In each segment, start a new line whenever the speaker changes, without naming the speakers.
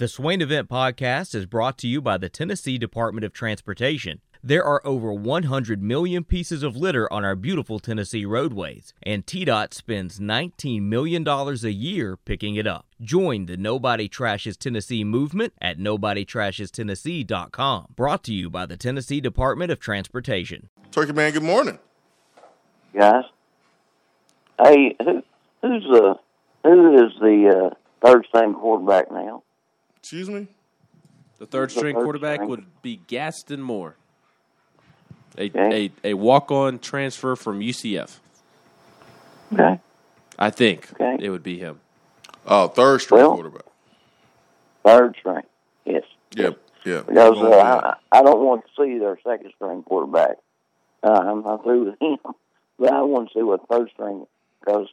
The Swain Event Podcast is brought to you by the Tennessee Department of Transportation. There are over 100 million pieces of litter on our beautiful Tennessee roadways, and TDOT spends $19 million a year picking it up. Join the Nobody Trashes Tennessee movement at NobodyTrashesTennessee.com. Brought to you by the Tennessee Department of Transportation.
Turkey Man, good morning.
guys. Hey, who who's the who is the uh, third string quarterback now?
Excuse me?
The third
The
string
third
quarterback
string.
would be Gaston Moore, a
Okay.
a, a walk on transfer from UCF.
Okay.
I think
Okay.
it would be him.
Oh, third string
Well-
quarterback.
Third string. Yes.
Yep, yeah.
Because uh, I, I don't want to see their second string quarterback. Uh, I'm not through with him, but I want to see what third string because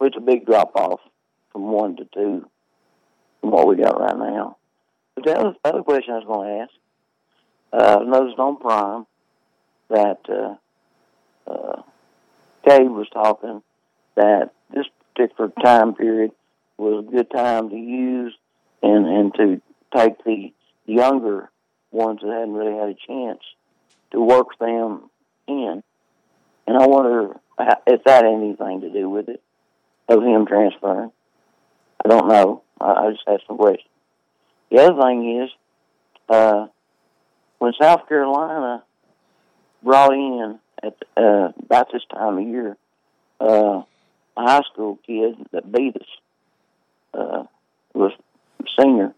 it's a big drop off from one to two from what we got right now. But the other, other question I was going to ask, uh, I noticed on Prime that uh, uh, Cade was talking that this particular time period was a good time to use and and to take the younger ones that hadn't really had a chance to work them in. And I wonder if that had anything to do with it, of him transferring. I don't know. I, I just asked some questions. The other thing is, uh, when South Carolina brought in at uh, about this time of year uh, a high school kid that beat us uh, was senior,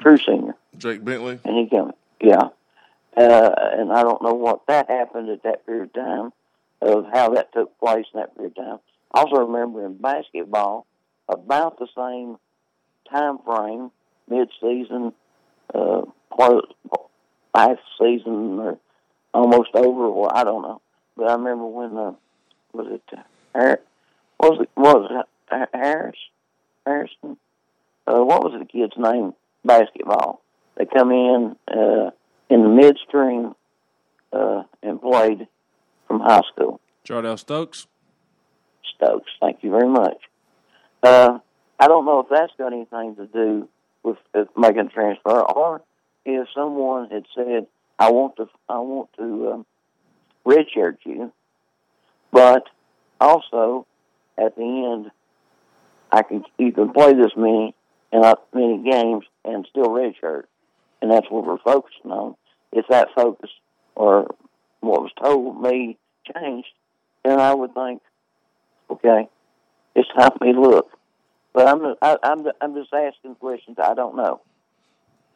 true senior,
Jake Bentley.
and he came. Yeah, uh, and I don't know what that happened at that period of time, of how that took place in that period of time. I also remember in basketball, about the same time frame, mid-season, uh, part of half season or almost over. Well, I don't know, but I remember when uh, was it uh, Har- was it was it Harris Harrison? Uh, what was the kid's name? Basketball. They come in uh, in the midstream uh, and played from high school.
Jarnell Stokes.
Stokes. Thank you very much. Uh, I don't know if that's got anything to do with, with making a transfer, or if someone had said, "I want to, I want to um, redshirt you," but also at the end, I can you can play this many and not many games and still redshirt, and that's what we're focusing on. If that focus or what was told me changed, then I would think okay, it's time for me to look. But I'm I, I'm I'm just asking questions. I don't know.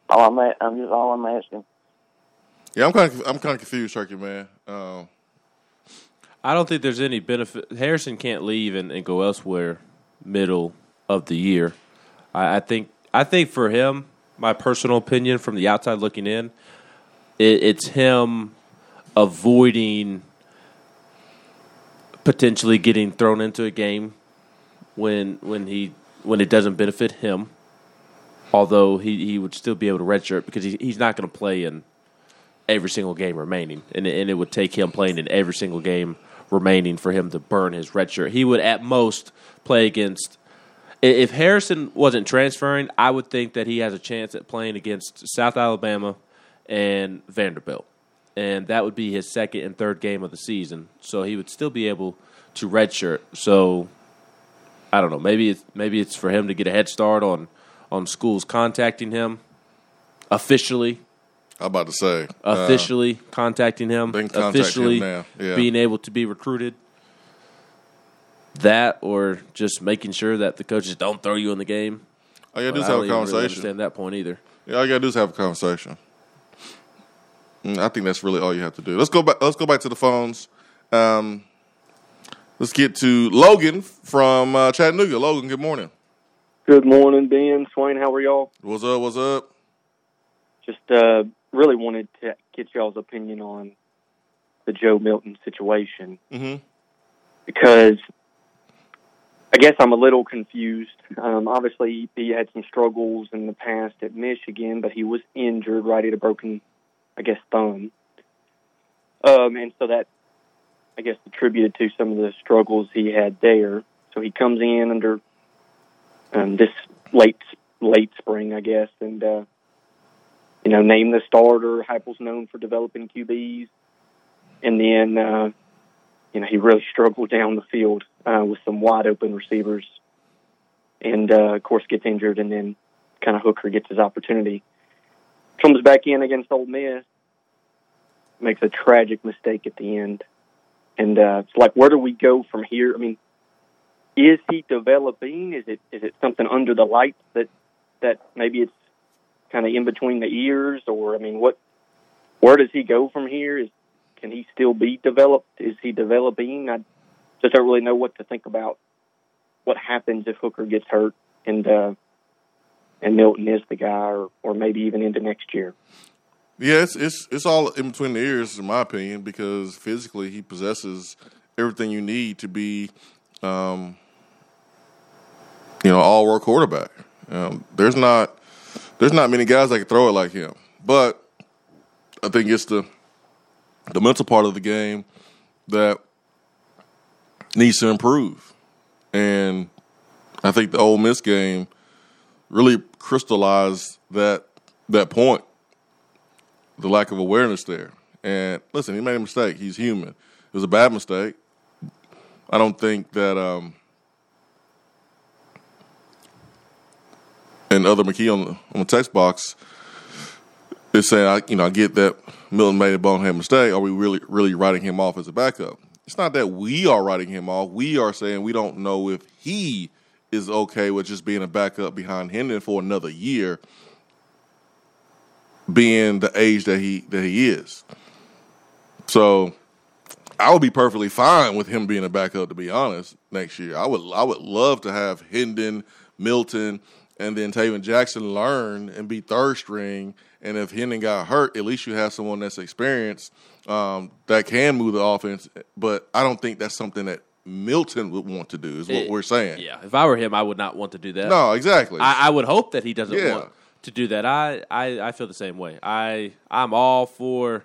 All I'm a- I'm just all I'm asking.
Yeah, I'm kind of I'm kind of confused, Turkey Man. Um,
I don't think there's any benefit. Harrison can't leave and, and go elsewhere middle of the year. I, I think I think for him, my personal opinion from the outside looking in, it, it's him avoiding potentially getting thrown into a game when when he when it doesn't benefit him. Although he, he would still be able to redshirt because he, he's not going to play in every single game remaining, and and it would take him playing in every single game remaining for him to burn his redshirt. He would at most play against. If Harrison wasn't transferring, I would think that he has a chance at playing against South Alabama and Vanderbilt, and that would be his second and third game of the season. So he would still be able to redshirt. So I don't know. Maybe it's maybe it's for him to get a head start on on schools contacting him officially
I'm about to say uh,
officially contacting him,
they can contact him
officially
now, yeah.
being able to be recruited. That or just making sure that the coaches don't throw you in the game.
all you gotta do is
I
have
don't
a
even really
conversation.
understand that point either.
Yeah, all you gotta do is have a conversation. I think that's really all you have to do. Let's go back. Let's go back to the phones. Um, let's get to Logan from uh, Chattanooga. Logan, good morning.
Good morning, Ben, Swain. How are y'all?
What's up? What's up?
Just uh, really wanted to get y'all's opinion on the Joe Milton situation
hmm
because I guess I'm a little confused. Um, obviously, he had some struggles in the past at Michigan, but he was injured right at a broken, I guess, thumb. Um, and so that, I guess, attributed to some of the struggles he had there. So he comes in under um, this late late spring, I guess, and uh, you know, named the starter. Heupel's known for developing QBs, and then uh, you know he really struggled down the field uh, with some wide open receivers, and uh, of course gets injured, and then kind of Hooker gets his opportunity. Comes back in against Ole Miss, makes a tragic mistake at the end, and uh, it's like, where do we go from here? I mean, is he developing? Is it is it something under the lights that that maybe it's kind of in between the ears, or I mean, what? Where does he go from here? Is can he still be developed? Is he developing? I just don't really know what to think about what happens if Hooker gets hurt and uh, and Milton is the guy, or or maybe even into next year.
Yeah, it's it's it's all in between the ears, in my opinion, because physically he possesses everything you need to be, um, you know, all world quarterback. Um, there's not there's not many guys that can throw it like him, but I think it's the the mental part of the game that needs to improve, and I think the Ole Miss game really crystallized that that point the lack of awareness there. And listen, he made a mistake. He's human. It was a bad mistake. I don't think that um and other McKee on the, on the text box is saying, I, you know, I get that Milton made a bonehead mistake. Are we really, really writing him off as a backup? It's not that we are writing him off. We are saying we don't know if he is okay with just being a backup behind Hendon for another year being the age that he that he is. So I would be perfectly fine with him being a backup to be honest next year. I would I would love to have Hendon, Milton, and then Tayven Jackson learn and be third string. And if Hendon got hurt, at least you have someone that's experienced um, that can move the offense. But I don't think that's something that Milton would want to do. Is what
It-
we're saying.
Yeah, if I were him, I would not want to do that.
No, exactly.
I, I would hope that he doesn't
Yeah.
want to do that. I, I, I feel the same way. I I'm all for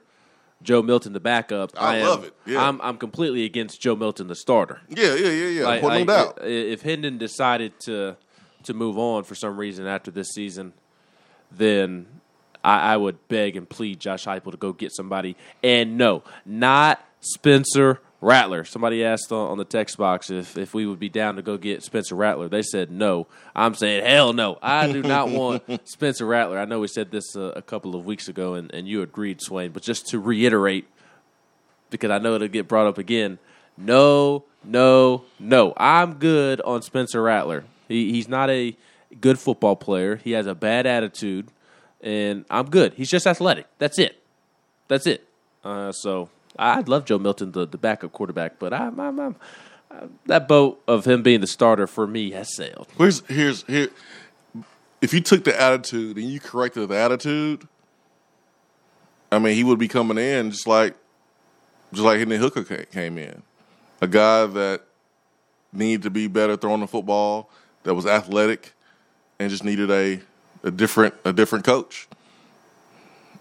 Joe Milton the backup.
I
am,
love it. Yeah.
I'm I'm completely against Joe Milton the starter.
yeah, yeah, yeah, yeah.
Like-
no
like,
doubt.
If Hendon decided to to move on for some reason after this season, then I, I would beg and plead Josh Heupel to go get somebody. And no, not Spencer Rattler. Somebody asked on, on the text box if, if we would be down to go get Spencer Rattler. They said no. I'm saying hell no. I do not want Spencer Rattler. I know we said this a, a couple of weeks ago, and, and you agreed, Swain. But just to reiterate, because I know it'll get brought up again. No, no, no. I'm good on Spencer Rattler. He, he's not a good football player. He has a bad attitude, and I'm good. He's just athletic. That's it. That's it. Uh, so I'd love Joe Milton, the, the backup quarterback, but I'm, I'm, uh, that boat of him being the starter for me has sailed.
Here's here's here. If you took the attitude and you corrected the attitude, I mean, he would be coming in just like, just like Hendon Hooker came in, a guy that needed to be better throwing the football, that was athletic, and just needed a a different a different coach.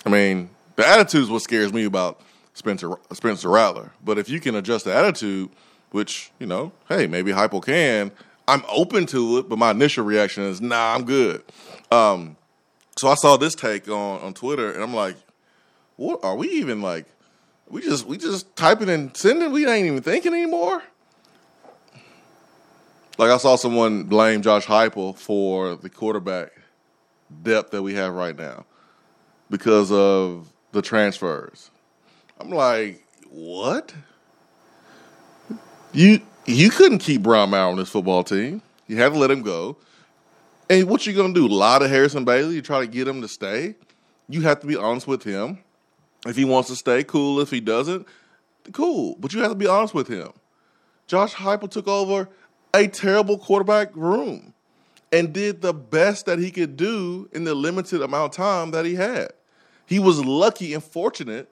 I mean, the attitude is what scares me about Spencer Spencer Rattler. But if you can adjust the attitude, which you know, hey, maybe Heupel can, I'm open to it. But my initial reaction is, nah, I'm good. Um, so I saw this take on on Twitter, and I'm like, what are we even like? We just we just typing and sending. We ain't even thinking anymore. Like I saw someone blame Josh Heupel for the quarterback depth that we have right now because of the transfers. I'm like, what? You you couldn't keep Brian Maurer on this football team. You had to let him go. And what you gonna do? Lie to Harrison Bailey? You try to get him to stay? You have to be honest with him. If he wants to stay, cool. If he doesn't, cool. But you have to be honest with him. Josh Heupel took over a terrible quarterback room and did the best that he could do in the limited amount of time that he had. He was lucky and fortunate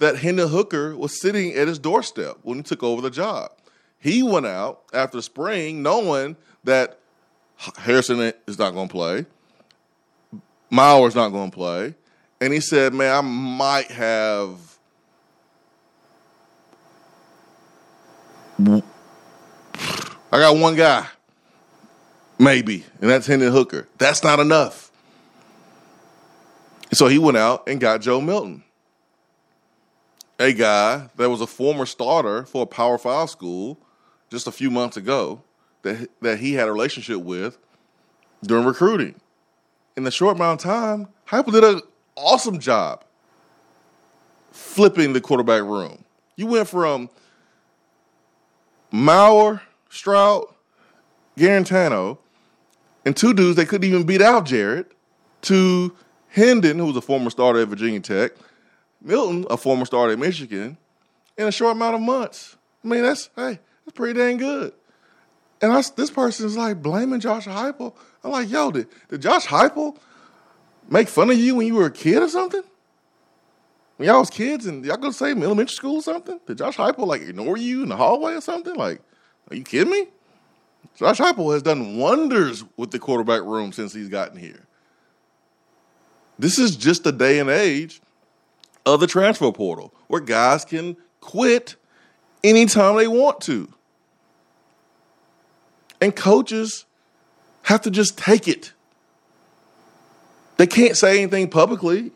that Hendon Hooker was sitting at his doorstep when he took over the job. He went out after spring knowing that Harrison is not going to play, Maurer's not going to play, and he said, "Man, I might have." I got one guy maybe, and that's Hendon Hooker. That's not enough. So he went out and got Joe Milton, a guy that was a former starter for a Power Five school just a few months ago that that he had a relationship with during recruiting. In the short amount of time, Heupel did an awesome job flipping the quarterback room. You went from Maurer, Shrout, Guarantano, and two dudes they couldn't even beat out Jarrett to Hendon, who was a former starter at Virginia Tech, Milton, a former starter at Michigan, in a short amount of months. I mean, that's hey, that's pretty dang good. And I, this person is like blaming Josh Heupel. I'm like, yo, did, did Josh Heupel make fun of you when you were a kid or something? When y'all was kids and y'all go to say elementary school or something? Did Josh Heupel like ignore you in the hallway or something? Like, are you kidding me? Josh Heupel has done wonders with the quarterback room since he's gotten here. This is just the day and age of the transfer portal where guys can quit anytime they want to. And coaches have to just take it. They can't say anything publicly.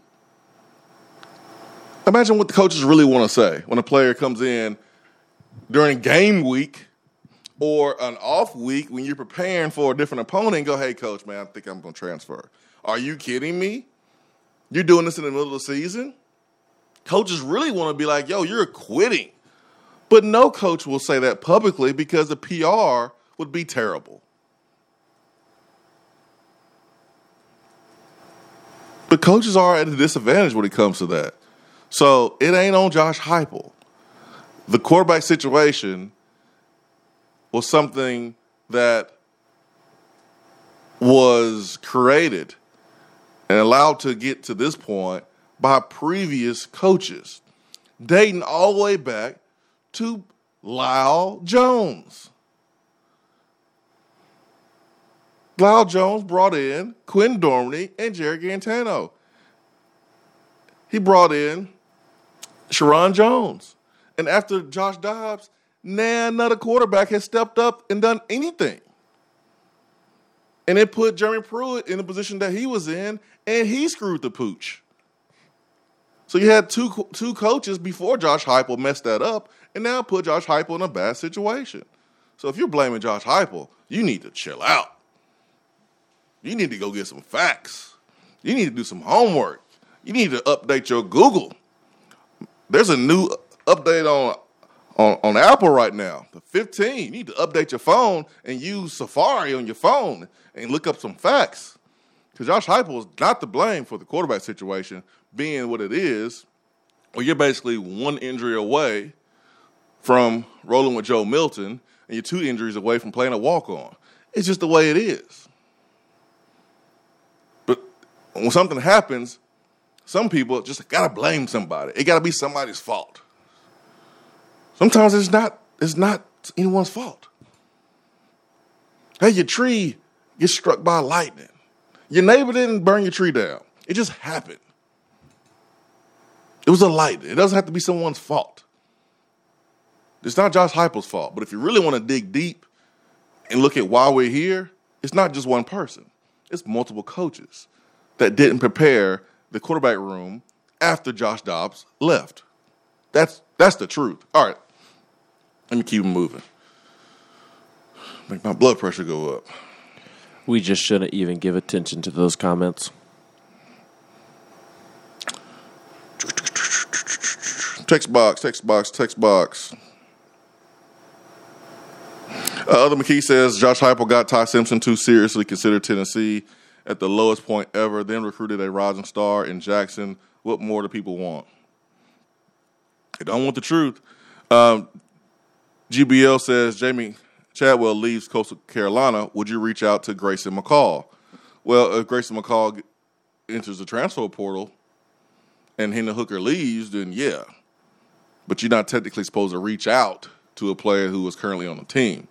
Imagine what the coaches really want to say when a player comes in during game week or an off week when you're preparing for a different opponent and go, hey, coach, man, I think I'm going to transfer. Are you kidding me? You're doing this in the middle of the season? Coaches really want to be like, yo, you're quitting. But no coach will say that publicly because the PR would be terrible. But coaches are at a disadvantage when it comes to that. So it ain't on Josh Heupel. The quarterback situation was something that was created and allowed to get to this point by previous coaches, dating all the way back to Lyle Jones. Lyle Jones brought in Quinn Dormady and Jarrett Guarantano. He brought in Sheriron Jones. And after Josh Dobbs, nah, another quarterback has stepped up and done anything. And it put Jeremy Pruitt in the position that he was in, and he screwed the pooch. So you had two two coaches before Josh Heupel messed that up, and now put Josh Heupel in a bad situation. So if you're blaming Josh Heupel, you need to chill out. You need to go get some facts. You need to do some homework. You need to update your Google. There's a new update on on, on Apple right now, the 15. You need to update your phone and use Safari on your phone and look up some facts. Because Josh Heupel is not to blame for the quarterback situation being what it is, well, you're basically one injury away from rolling with Joe Milton and you're two injuries away from playing a walk on. It's just the way it is. But when something happens, some people just gotta blame somebody. It gotta be somebody's fault. Sometimes it's not it's not anyone's fault. Hey, your tree gets struck by lightning. Your neighbor didn't burn your tree down. It just happened. It was a light. It doesn't have to be someone's fault. It's not Josh Heupel's fault. But if you really want to dig deep and look at why we're here, it's not just one person. It's multiple coaches that didn't prepare the quarterback room after Josh Dobbs left. That's that's the truth. All right. Let me keep moving. Make my blood pressure go up.
We just shouldn't even give attention to those comments.
Text box, text box, text box. Uh, Other McKee says Josh Heupel got Ty Simpson too seriously, considered Tennessee at the lowest point ever, then recruited a rising star in Jackson. What more do people want? They don't want the truth. Um, GBL says Jamey Chadwell leaves Coastal Carolina. Would you reach out to Grayson McCall? Well, if Grayson McCall enters the transfer portal and Hendon Hooker leaves, then yeah. But you're not technically supposed to reach out to a player who is currently on the team.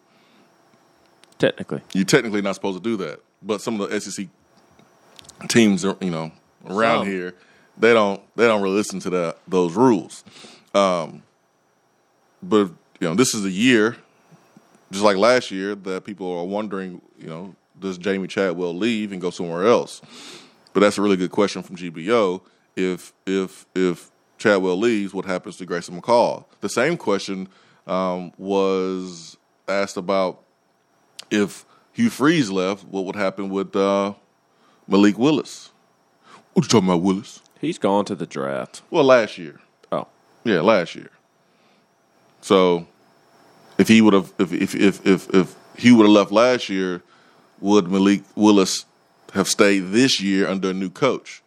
Technically.
You're technically not supposed to do that. But some of the SEC teams, are, you know, around
Some.
here, they don't they don't really listen to that those rules. Um, but you know, this is a year, just like last year, that people are wondering, you know, does Jamey Chadwell leave and go somewhere else? But that's a really good question from GBO. If if if Chadwell leaves, what happens to Grayson McCall? The same question um, was asked about if Hugh Freeze left, what would happen with uh, Malik Willis? What you talking about, Willis?
He's gone to the draft.
Well, last year.
Oh,
Yeah, last year. So, if he would have, if if if if, if he would have left last year, would Malik Willis have stayed this year under a new coach?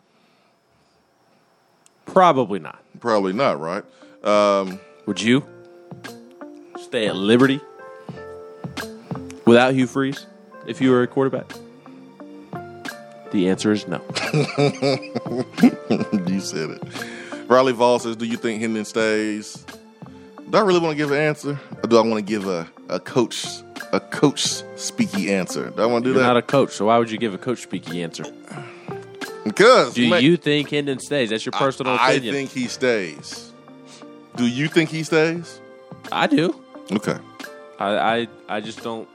Probably not.
Probably not, right? Um,
Would you stay at Liberty without Hugh Freeze if you were a quarterback? The answer is no.
you said it. Riley Vol says, "Do you think Hendon stays?" Do I really want to give an answer, or do I want to give a, a coach a coach speaky answer? Do I want to do
You're
that?
not a coach, so why would you give a coach speaky answer?
Because
Do
ma-
you think Hendon stays? That's your personal
I, I
opinion.
think he stays. Do you think he stays?
I do.
Okay.
I, I I just don't.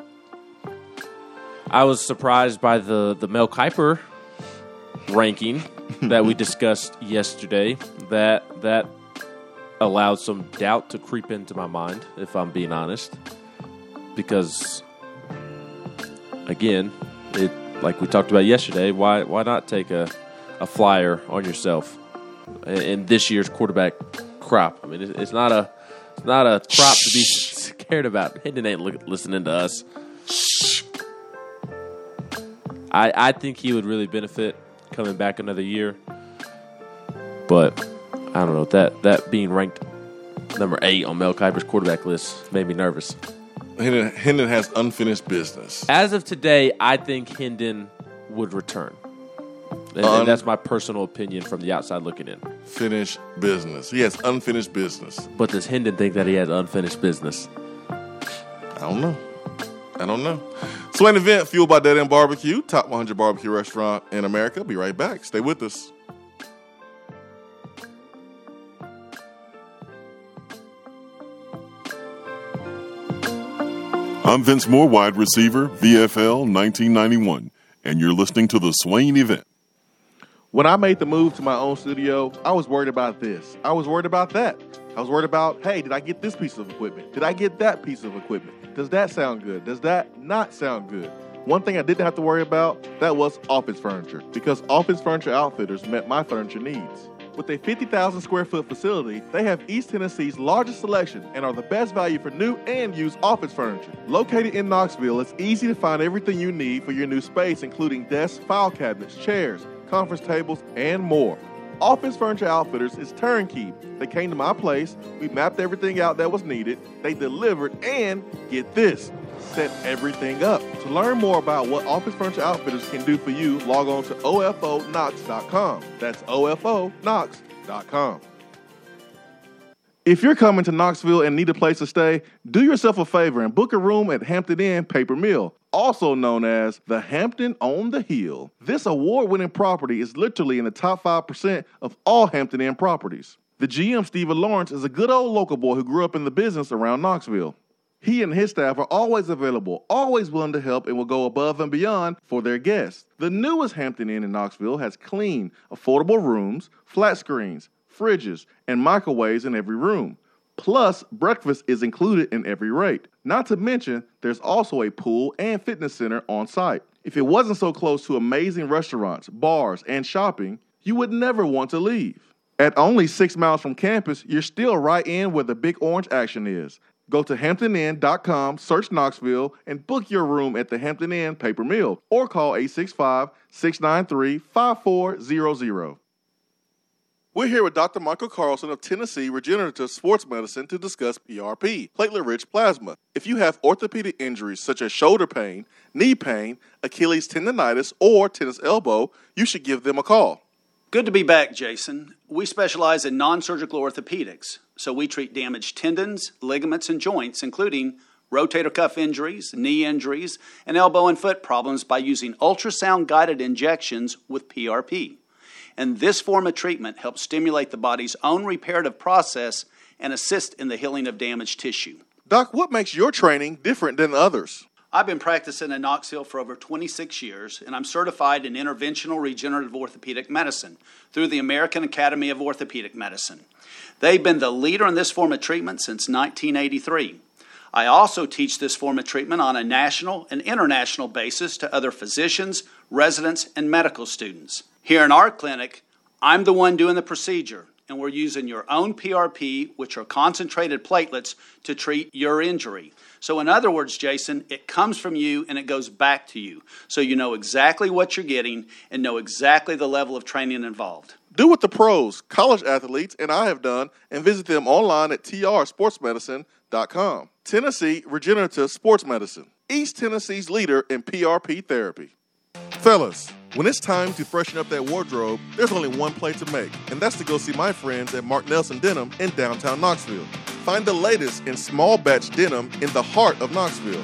I was surprised by the the Mel Kiper ranking that we discussed yesterday. That that allowed some doubt to creep into my mind, if I'm being honest, because again, it like we talked about yesterday. Why why not take a a flyer on yourself in, this year's quarterback crop? I mean, it's not a it's not a crop to be scared about. Hendon ain't listening to us. I I think he would really benefit coming back another year, but I don't know that that being ranked number eight on Mel Kiper's quarterback list made me nervous.
Hendon, Hendon has unfinished business.
As of today, I think Hendon would return. And,
Un-
and that's my personal opinion from the outside looking in.
Finished business. He has unfinished business.
But does Hendon think that he has unfinished business?
I don't know. I don't know. So, Swain event fueled by Dead End Barbecue, top 100 barbecue restaurant in America. Be right back. Stay with us.
I'm Vince Moore, wide receiver, VFL 1991, and you're listening to the Swain event.
When I made the move to my own studio, I was worried about this. I was worried about that. I was worried about, hey, did I get this piece of equipment? Did I get that piece of equipment? Does that sound good? Does that not sound good? One thing I didn't have to worry about, that was office furniture, because Office Furniture Outfitters met my furniture needs. With a 50,000 square foot facility, they have East Tennessee's largest selection and are the best value for new and used office furniture. Located in Knoxville, it's easy to find everything you need for your new space, including desks, file cabinets, chairs, conference tables, and more. Office Furniture Outfitters is turnkey. They came to my place, we mapped everything out that was needed, they delivered, and get this, set everything up. To learn more about what Office Furniture Outfitters can do for you, log on to ofoknox.com. That's ofoknox.com. If you're coming to Knoxville and need a place to stay, do yourself a favor and book a room at Hampton Inn Paper Mill, also known as the Hampton on the Hill. This award winning property is literally in the top 5% of all Hampton Inn properties. The GM, Stephen Lawrence, is a good old local boy who grew up in the business around Knoxville. He and his staff are always available, always willing to help, and will go above and beyond for their guests. The newest Hampton Inn in Knoxville has clean, affordable rooms, flat screens, fridges, and microwaves in every room. Plus, breakfast is included in every rate. Not to mention, there's also a pool and fitness center on site. If it wasn't so close to amazing restaurants, bars, and shopping, you would never want to leave. At only six miles from campus, you're still right in where the big orange action is. Go to hamptoninn.com, search Knoxville, and book your room at the Hampton Inn Paper Mill or call 865 693 5400. We're here with Dr. Michael Carlson of Tennessee Regenerative Sports Medicine to discuss PRP, platelet rich plasma. If you have orthopedic injuries such as shoulder pain, knee pain, Achilles tendonitis, or tennis elbow, you should give them a call.
Good to be back, Jason. We specialize in non surgical orthopedics, so we treat damaged tendons, ligaments, and joints, including rotator cuff injuries, knee injuries, and elbow and foot problems by using ultrasound guided injections with PRP. And this form of treatment helps stimulate the body's own reparative process and assist in the healing of damaged tissue.
Doc, what makes your training different than others?
I've been practicing in Knoxville for over 26 years, and I'm certified in interventional regenerative orthopedic medicine through the American Academy of Orthopedic Medicine. They've been the leader in this form of treatment since 1983. I also teach this form of treatment on a national and international basis to other physicians, residents, and medical students. Here in our clinic, I'm the one doing the procedure, and we're using your own PRP, which are concentrated platelets, to treat your injury. So, in other words, Jason, it comes from you and it goes back to you. So you know exactly what you're getting and know exactly the level of training involved.
Do what the pros, college athletes, and I have done and visit them online at trsportsmedicine.com. Tennessee Regenerative Sports Medicine, East Tennessee's leader in PRP therapy. Fellas, when it's time to freshen up that wardrobe, there's only one play to make, and that's to go see my friends at Mark Nelson Denim in downtown Knoxville. Find the latest in small batch denim in the heart of Knoxville.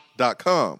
dot com.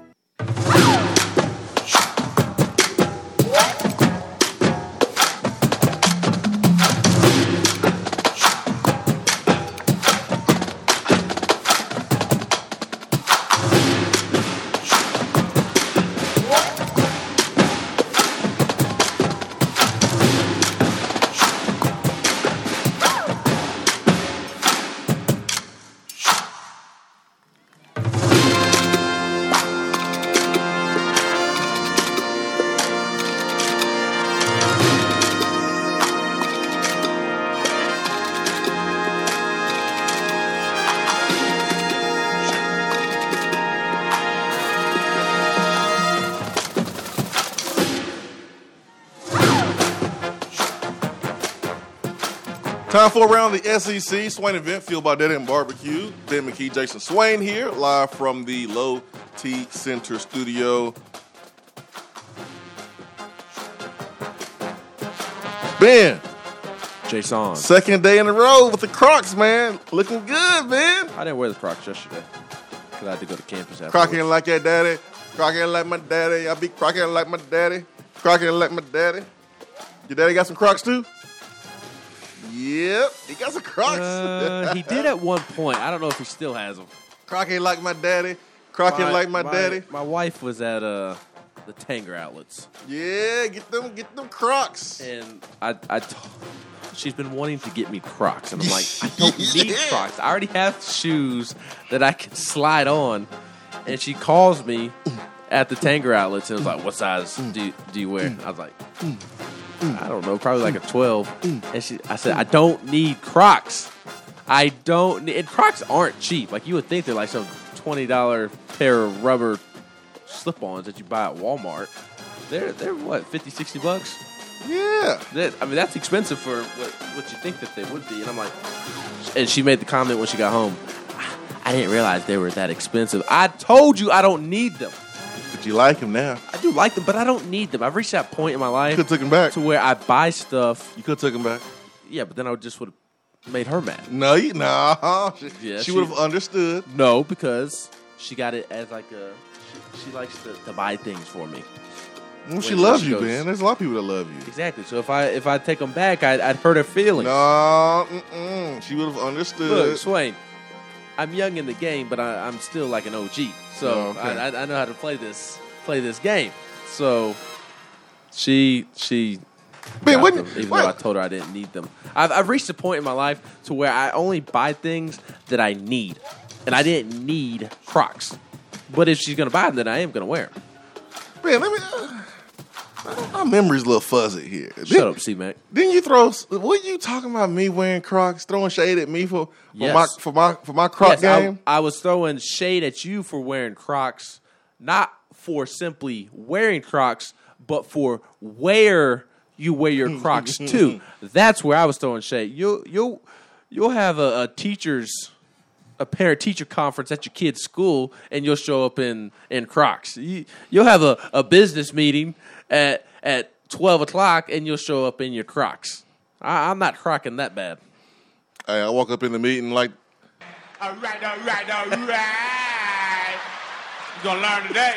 Time for around the SEC Swain event fueled by Dead End Barbecue. Ben McKee, Jason Swain here, live from the Low T Center studio. Ben,
Jason.
second day in a row with the Crocs, man. Looking good, man.
I didn't wear the Crocs yesterday because I had to go to campus after.
Crocking like that daddy. Crocking like my daddy. I be crocking like my daddy. Crocking like my daddy. Your daddy got some Crocs too? Yep, he got some Crocs.
Uh, he did at one point. I don't know if he still has them.
Crocking like my daddy. Crocking like my, daddy.
My wife was at uh, the Tanger outlets,
Yeah, get them, get them Crocs.
and I, I t- she's been wanting to get me Crocs, and I'm like, I don't need
Yeah.
Crocs. I already have shoes that I can slide on. And she calls me at the Tanger outlets and was like, "What size do you, do you wear?" I was like, "I don't know, probably like a 12. And she, I said, "I don't need Crocs. I don't need." And Crocs aren't cheap. Like you would think they're like some twenty dollar pair of rubber slip-ons that you buy at Walmart. They're they're what 50, 60 bucks.
Yeah.
That, I mean, that's expensive for what, what you think that they would be. And I'm like, and she made the comment when she got home. I didn't realize they were that expensive. I told you I don't need them.
But you like them now.
I do like them, but I don't need them. I've reached that point in my
You
life
could took them back.
to where I buy stuff.
You could have took them back.
Yeah, but then I just would have made her mad.
No, you, nah. She,
Yeah,
she
she-
would have understood.
No, because she got it as like a. She, she likes to, to buy things for me.
Well, she loves
she
you,
goes-
man. There's a lot of people that love you.
Exactly. So if I if I take them back, I'd, I'd hurt her feelings.
No, mm-mm. she would have understood.
Look, Swain, I'm young in the game, but I, I'm still like an OG. So
Oh, okay.
I, I, know how to play this play this game. So she she
Man, wouldn't-
them, even
what?
though I told her I didn't need them. I've, I've reached a point in my life to where I only buy things that I need, and I didn't need Crocs. But if she's going to buy them, then I am going to wear them.
Man, let me. Uh, my memory's a little fuzzy here.
Shut up, C Mac.
Didn't you throw? What you talking about? Me wearing Crocs, throwing shade at me for, for
Yes.
my for my for my Croc
Yes, I,
game?
I was throwing shade at you for wearing Crocs, not for simply wearing Crocs, but for where you wear your Crocs too. That's where I was throwing shade. You'll you'll you'll have a, a teachers a parent teacher conference at your kid's school, and you'll show up in in Crocs. You, you'll have a, a business meeting at at twelve o'clock, and you'll show up in your Crocs. I, I'm not crocking that bad.
Hey, I walk up in the meeting like,
All right, all right, all right. You're gonna learn today?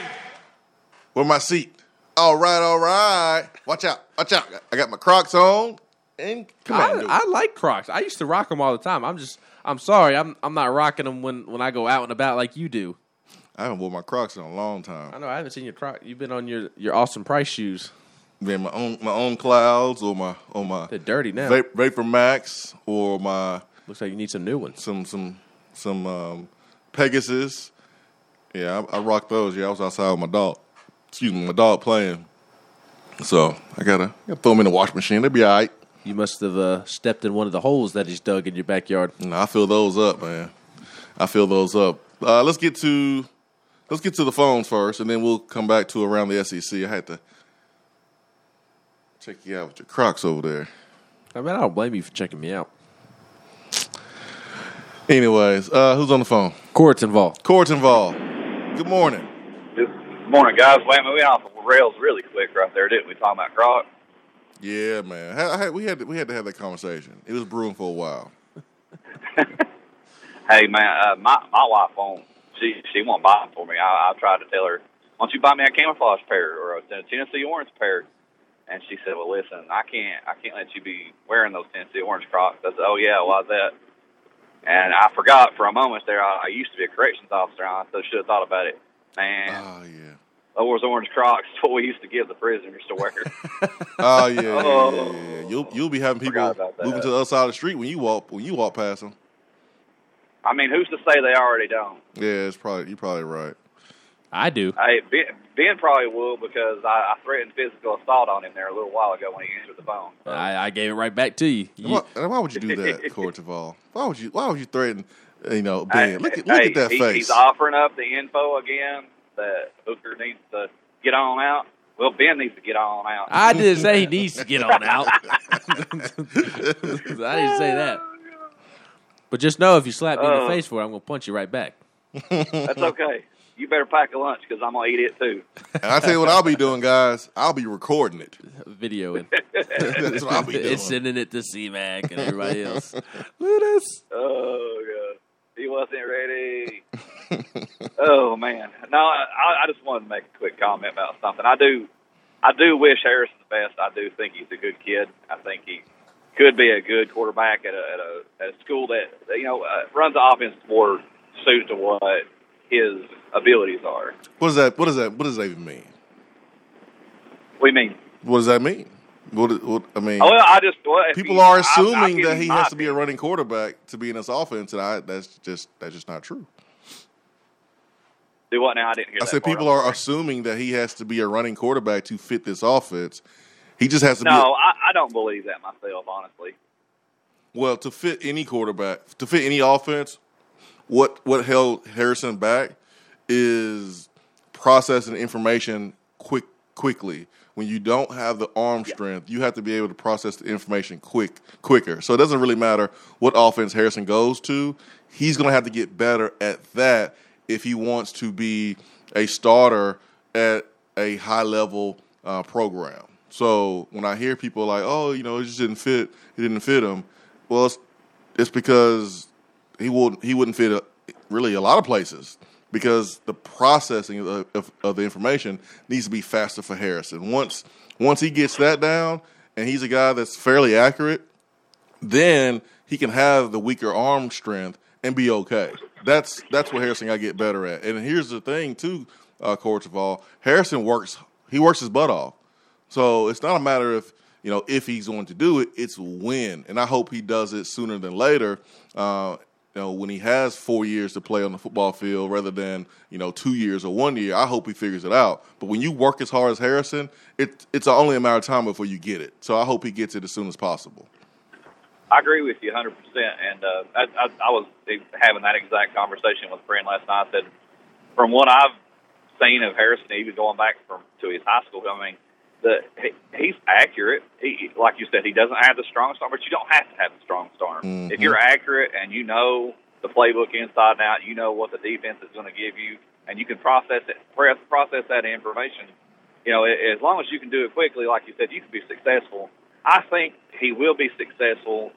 where my seat? All right, all right. Watch out, watch out. I got my Crocs on and commando.
I, I like Crocs. I used to rock them all the time. I'm just, I'm sorry, I'm, I'm not rocking them when, when I go out and about like you do.
I haven't worn my Crocs in a long time.
I know I haven't seen your Croc. You've been on your, your Austin Price shoes.
Man, my own my own clouds or my on my
They're dirty now.
Va- Vapor Max or my
Looks like you need some new ones.
some some some um, Pegasus. Yeah, I, I rock those. Yeah, I was outside with my dog. Excuse me, my dog playing. So I gotta, gotta throw them in the wash machine. They'll be all right.
You must have uh, stepped in one of the holes that he's dug in your backyard.
No, I fill those up, man. I fill those up. Uh, let's get to let's get to the phones first, and then we'll come back to around the SEC. I had to check you out with your Crocs over there.
I mean, I don't blame you for checking me out.
Anyways, uh, who's on the phone?
Court's involved.
Court's involved. Good morning.
Good morning, guys. Wait a minute, we went off the rails really quick right there, didn't we? Talking about Croc.
Yeah, man. I, I we had to, we had to have that conversation. It was brewing for a while.
Hey, man, uh, my my wife won't. She she won't buy them for me. I, I tried to tell her, why don't you buy me a camouflage pair or a Tennessee orange pair? And she said, well, listen, I can't I can't let you be wearing those Tennessee orange Crocs. I said, oh yeah, why's that? And I forgot for a moment there. I, I used to be a corrections officer. I should have thought about it. Man,
Oh yeah.
those orange Crocs what we used to give the prisoners to wear.
Oh yeah, yeah, yeah, yeah. You'll you'll be having people
Forgot about that.
moving to the other side of the street when you walk when you walk past them.
I mean, who's to say they already don't?
Yeah, it's probably you're probably right.
I do.
Hey, ben, ben probably will because I, I threatened physical assault on him there a little while ago when he answered the phone.
I, I gave it right back to you. You-
Why, why would you do that, Cortival? Why would you Why would you threaten? You know, Ben. Look at look
hey,
at that
he-
face.
He's offering up the info again that Hooker needs to get on out. Well, Ben needs to get on out.
I didn't say he needs to get on out. I didn't say that. But just know if you slap me in the
Oh.
face for it, I'm going to punch you right back.
That's okay. You better pack a lunch because I'm gonna eat it too.
And I tell you what I'll be doing, guys. I'll be recording it.
Video and
That's what I'll be doing.
and sending it to C-Mac and everybody else. Look at this.
Oh god, he wasn't ready. oh man, no, I, I just wanted to make a quick comment about something. I do, I do wish Harrison the best. I do think he's a good kid. I think he could be a good quarterback at a at a, at a school that you know uh, runs the offense more suited to what his abilities are.
What does that? What does that? What does that even mean?
We mean,
What does that mean? What, what I mean?
oh, well, I just well,
people
he-
are
I- I
assuming that he has to be a running quarterback to be in this offense, and I that's just that's just not true.
Do what now? I didn't hear
I
that
said people are assuming that he has to be a running quarterback to fit this offense. He just has to be
No, I, I don't believe that myself, honestly.
well to fit any quarterback to fit any offense. What what held Harrison back is processing information quick quickly. When you don't have the arm strength, you have to be able to process the information quick quicker. So it doesn't really matter what offense Harrison goes to. He's going to have to get better at that if he wants to be a starter at a high level uh, program. So when I hear people like, "Oh, you know, it just didn't fit. It didn't fit him," well, it's, it's because he wouldn't he wouldn't fit a, really a lot of places because the processing of, of, of the information needs to be faster for Harrison. Once once he gets that down, and he's a guy that's fairly accurate, then he can have the weaker arm strength and be okay. That's that's what Harrison got to get better at. And here's the thing too, uh, all, Harrison works he works his butt off. So it's not a matter of you know if he's going to do it; it's when. And I hope he does it sooner than later. Uh, you know, when he has four years to play on the football field rather than you know two years or one year, I hope he figures it out. But when you work as hard as Harrison, it, it's only a matter of time before you get it. So I hope he gets it as soon as possible.
I agree with you 100%. And uh, I, I, I was having that exact conversation with a friend last night. Said, from what I've seen of Harrison, even going back from to his high school, I mean, the he, he's accurate. He, like you said, he doesn't have the strong arm, but you don't have to have the strong arm.
Mm-hmm.
If you're accurate and you know the playbook inside and out, you know what the defense is going to give you, and you can process it, process that information. You know, as long as you can do it quickly, like you said, you can be successful. I think he will be successful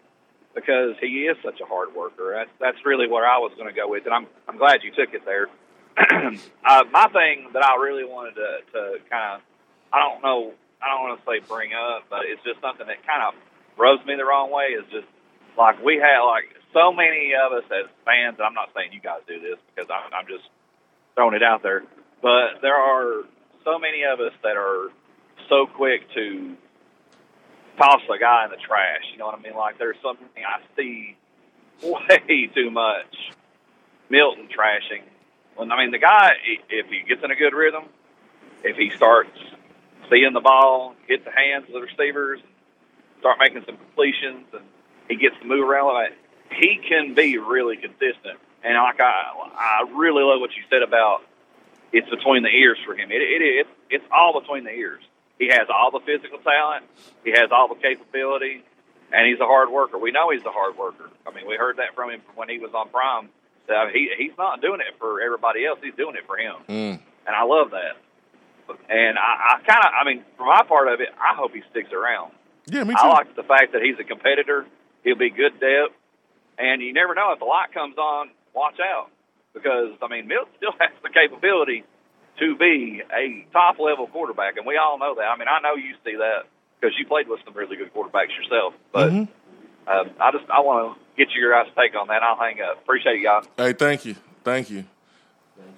because he is such a hard worker. That's that's really where I was going to go with it. I'm I'm glad you took it there. uh, my thing that I really wanted to to kind of I don't know I don't want to say bring up, but it's just something that kind of rubs me the wrong way. Is just like we have like so many of us as fans. And I'm not saying you guys do this because I'm, I'm just throwing it out there, but there are so many of us that are so quick to toss a guy in the trash. You know what I mean? Like there's something I see way too much Milton trashing. When I mean the guy, if he gets in a good rhythm, if he starts seeing the ball, get the hands of the receivers, start making some completions, and he gets to move around like he can be really consistent. And like I, I really love what you said about it's between the ears for him. It, it, it it's all between the ears. He has all the physical talent. He has all the capability, and he's a hard worker. We know he's a hard worker. I mean, we heard that from him when he was on Prime. So he he's not doing it for everybody else. He's doing it for him,
mm.
and I love that. And I, I kind of, I mean, for my part of it, I hope he sticks around.
Yeah, me too.
I like the fact that he's a competitor. He'll be good depth, and you never know if the light comes on. Watch out, because I mean, Milt still has the capability to be a top level quarterback, and we all know that. I mean, I know you see that because you played with some really good quarterbacks yourself. But
mm-hmm.
uh, I just I want to get your guys' take on that. I'll hang up. Appreciate you guys.
Hey, thank you, thank you.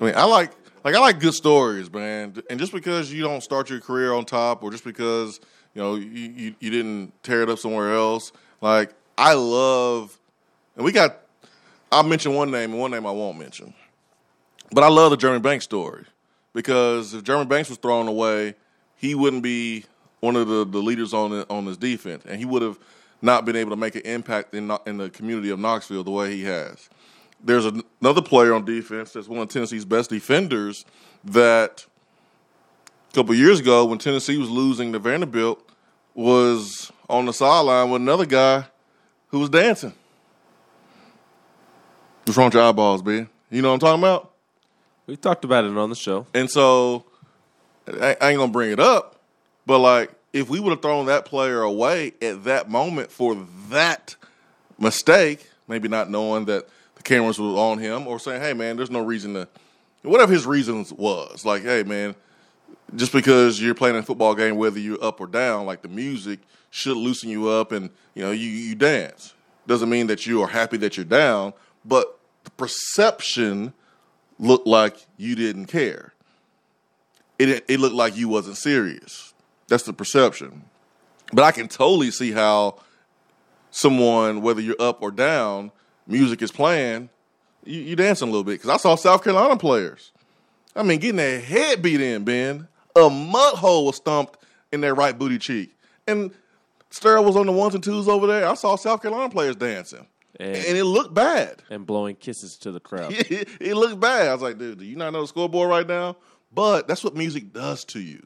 I mean, I like like I like good stories, man. And just because you don't start your career on top, or just because you know you you, you didn't tear it up somewhere else, like I love. And we got. I'll mention one name and one name I won't mention. But I love the Jeremy Banks story because if Jeremy Banks was thrown away, he wouldn't be one of the, the leaders on the, on his defense, and he would have not been able to make an impact in in the community of Knoxville the way he has. There's another player on defense that's one of Tennessee's best defenders that a couple years ago when Tennessee was losing to Vanderbilt was on the sideline with another guy who was dancing. What's wrong with your eyeballs, Ben? You know what I'm talking about?
We talked about it on the show.
And so I, I ain't gonna bring it up, but like if we would have thrown that player away at that moment for that mistake, maybe not knowing that cameras were on him, or saying, "Hey, man, there's no reason to," whatever his reasons was, like, "Hey, man, just because you're playing a football game, whether you're up or down, like the music should loosen you up, and you know you you dance. Doesn't mean that you are happy that you're down, but the perception looked like you didn't care. It it looked like you wasn't serious. That's the perception. But I can totally see how someone, whether you're up or down, music is playing, you, you dancing a little bit. Because I saw South Carolina players. I mean, getting their head beat in, Ben. A mud hole was stumped in their right booty cheek. And Sterl was on the ones and twos over there. I saw South Carolina players dancing. And, and, it looked bad.
And blowing kisses to the crowd.
it, it looked bad. I was like, dude, do you not know the scoreboard right now? But that's what music does to you.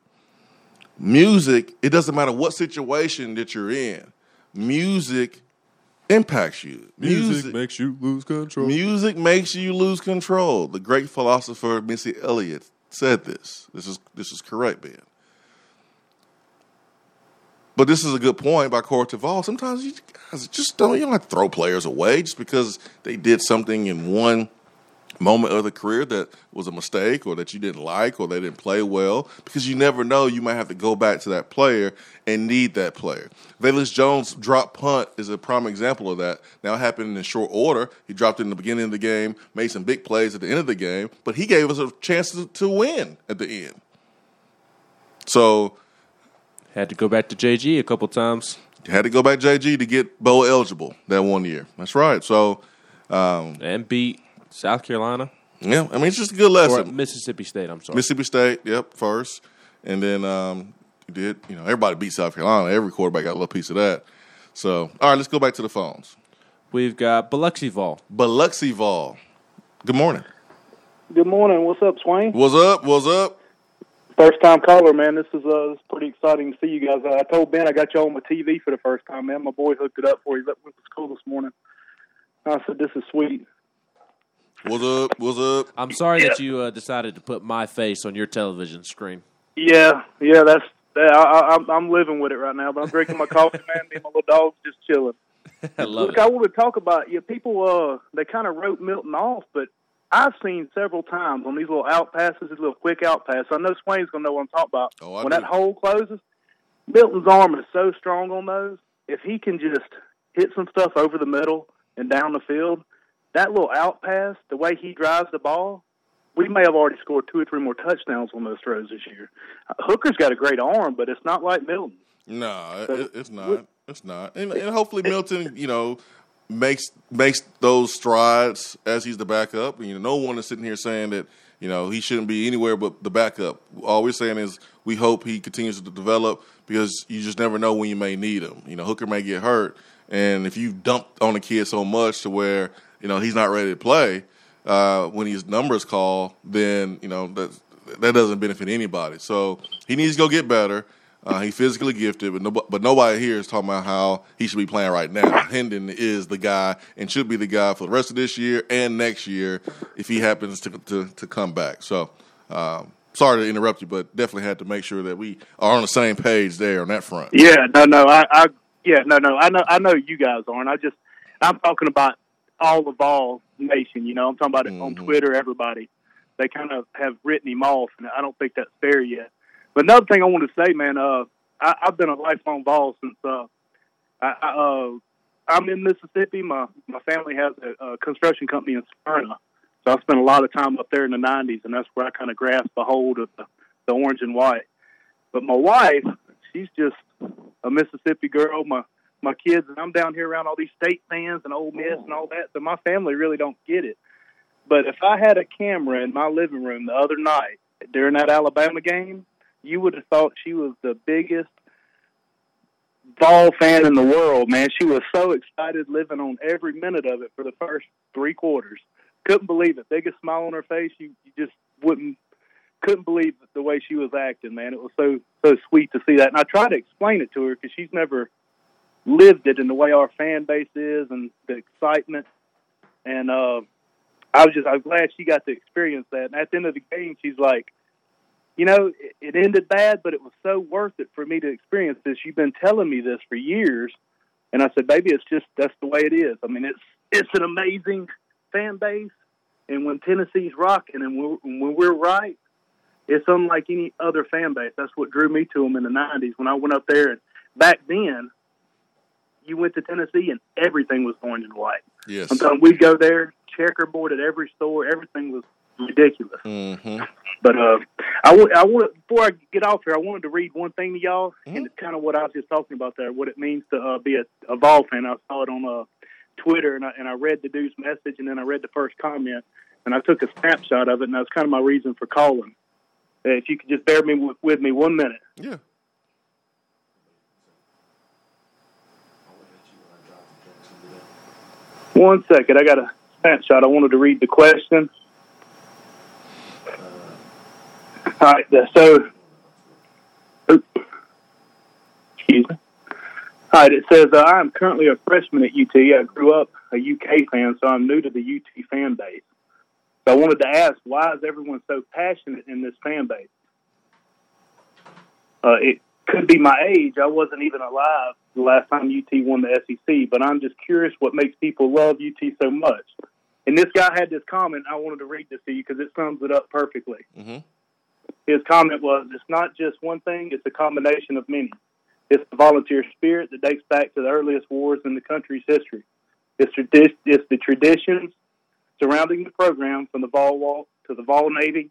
Music, it doesn't matter what situation that you're in. Music impacts you.
Music, music makes you lose control.
Music makes you lose control. The great philosopher Missy Elliott said this. This is this is correct, Ben. But this is a good point by Cora Teval. Sometimes you guys just don't you don't have to throw players away just because they did something in one moment of the career that was a mistake or that you didn't like or they didn't play well because you never know you might have to go back to that player and need that player. Velus Jones drop punt is a prime example of that. Now it happened in short order. He dropped it in the beginning of the game, made some big plays at the end of the game, but he gave us a chance to, to win at the end. So
had to go back to JG a couple times.
Had to go back JG to get bowl eligible that one year. That's right. So Um,
and beat South Carolina.
Yeah, I mean it's just a good
Or
lesson.
Mississippi State. I'm sorry.
Mississippi State, yep, first, and then um, you did. You know, everybody beat South Carolina. Every quarterback got a little piece of that. So, all right, let's go back to the phones.
We've got Biloxi Vol.
Biloxi Vol. Good morning.
Good morning. What's up, Swain?
What's up? What's up?
First time caller, man. This is uh, this is pretty exciting to see you guys. Uh, I told Ben I got you on my TV for the first time, man. My boy hooked it up for you. Went to school this morning. I said, "This is sweet."
What's up? What's up?
I'm sorry that you uh, decided to put my face on your television screen.
Yeah, yeah. That's that, I, I, I'm I'm living with it right now. But I'm drinking my coffee, man. Me and my little dog's just chilling.
I love
Look,
it.
I want to talk about yeah. People uh they kind of wrote Milton off, but I've seen several times on these little out passes, these little quick out passes. I know Swain's gonna know what I'm talking about.
Oh, I
when
do.
that hole closes, Milton's arm is so strong on those. If he can just hit some stuff over the middle and down the field, that little out pass, the way he drives the ball, we may have already scored two or three more touchdowns on those throws this year. Uh, Hooker's got a great arm, but it's not like Milton.
No, it, it's not. It's not. And, and hopefully Milton, you know, makes makes those strides as he's the backup. You know, no one is sitting here saying that you know he shouldn't be anywhere but the backup. All we're saying is we hope he continues to develop because you just never know when you may need him. You know, Hooker may get hurt, and if you dump on the kid so much to where you know he's not ready to play uh, when his numbers call, then you know that that doesn't benefit anybody. So he needs to go get better. Uh, he's physically gifted, but, no, but nobody here is talking about how he should be playing right now. Hendon is the guy and should be the guy for the rest of this year and next year if he happens to to, to come back. So, um, sorry to interrupt you, but definitely had to make sure that we are on the same page there on that front.
Yeah, no, no, I, I, yeah, no, no, I know, I know you guys aren't. I just, I'm talking about all of Vol Nation. You know, I'm talking about it on Twitter. Everybody, they kind of have written him off, and I don't think that's fair yet. But another thing I want to say, man, uh, I, I've been a lifelong Vol since uh, I, I, uh, I'm in Mississippi. My my family has a, a construction company in Smyrna, so I spent a lot of time up there in the '90s, and that's where I kind of grasped a hold of the, the orange and white. But my wife, she's just a Mississippi girl. My my kids, and I'm down here around all these state fans and Ole Miss and all that. So my family really don't get it. But if I had a camera in my living room the other night during that Alabama game, you would have thought she was the biggest Vol fan in the world, man. She was so excited living on every minute of it for the first three quarters. Couldn't believe it. Biggest smile on her face. You, you just wouldn't couldn't believe the way she was acting, man. It was so so sweet to see that. And I tried to explain it to her because she's never lived it in the way our fan base is and the excitement. And uh, I was just I'm glad she got to experience that. And at the end of the game, she's like, you know, it, it ended bad, but it was so worth it for me to experience this. You've been telling me this for years, and I said, baby, it's just that's the way it is. I mean, it's it's an amazing fan base, and when Tennessee's rocking and we're, when we're right, it's unlike any other fan base. That's what drew me to them in the '90s when I went up there. And back then, you went to Tennessee and everything was orange and white.
Yes.
Sometimes we'd go there, checkerboard at every store. Everything was ridiculous.
Mm-hmm.
But uh, I want before I get off here, I wanted to read one thing to y'all, and it's kind of what I was just talking about there, what it means to uh, be a, a Vol fan. I saw it on uh, Twitter, and I, and I read the dude's message, and then I read the first comment, and I took a snapshot of it, and that's kind of my reason for calling. If you could just bear me with, with me one minute.
Yeah.
One second, I got a snapshot. I wanted to read the question. All right, so excuse me. All right, it says uh, I am currently a freshman at UT. I grew up a UK fan, so I'm new to the UT fan base. So I wanted to ask, why is everyone so passionate in this fan base? Uh, it could be my age. I wasn't even alive the last time UT won the SEC, but I'm just curious what makes people love UT so much. And this guy had this comment. I wanted to read this to you because it sums it up perfectly.
Mm-hmm.
His comment was, "It's not just one thing; it's a combination of many. It's the volunteer spirit that dates back to the earliest wars in the country's history. It's, tradi- it's the traditions surrounding the program, from the Vol Walk to the Vol Navy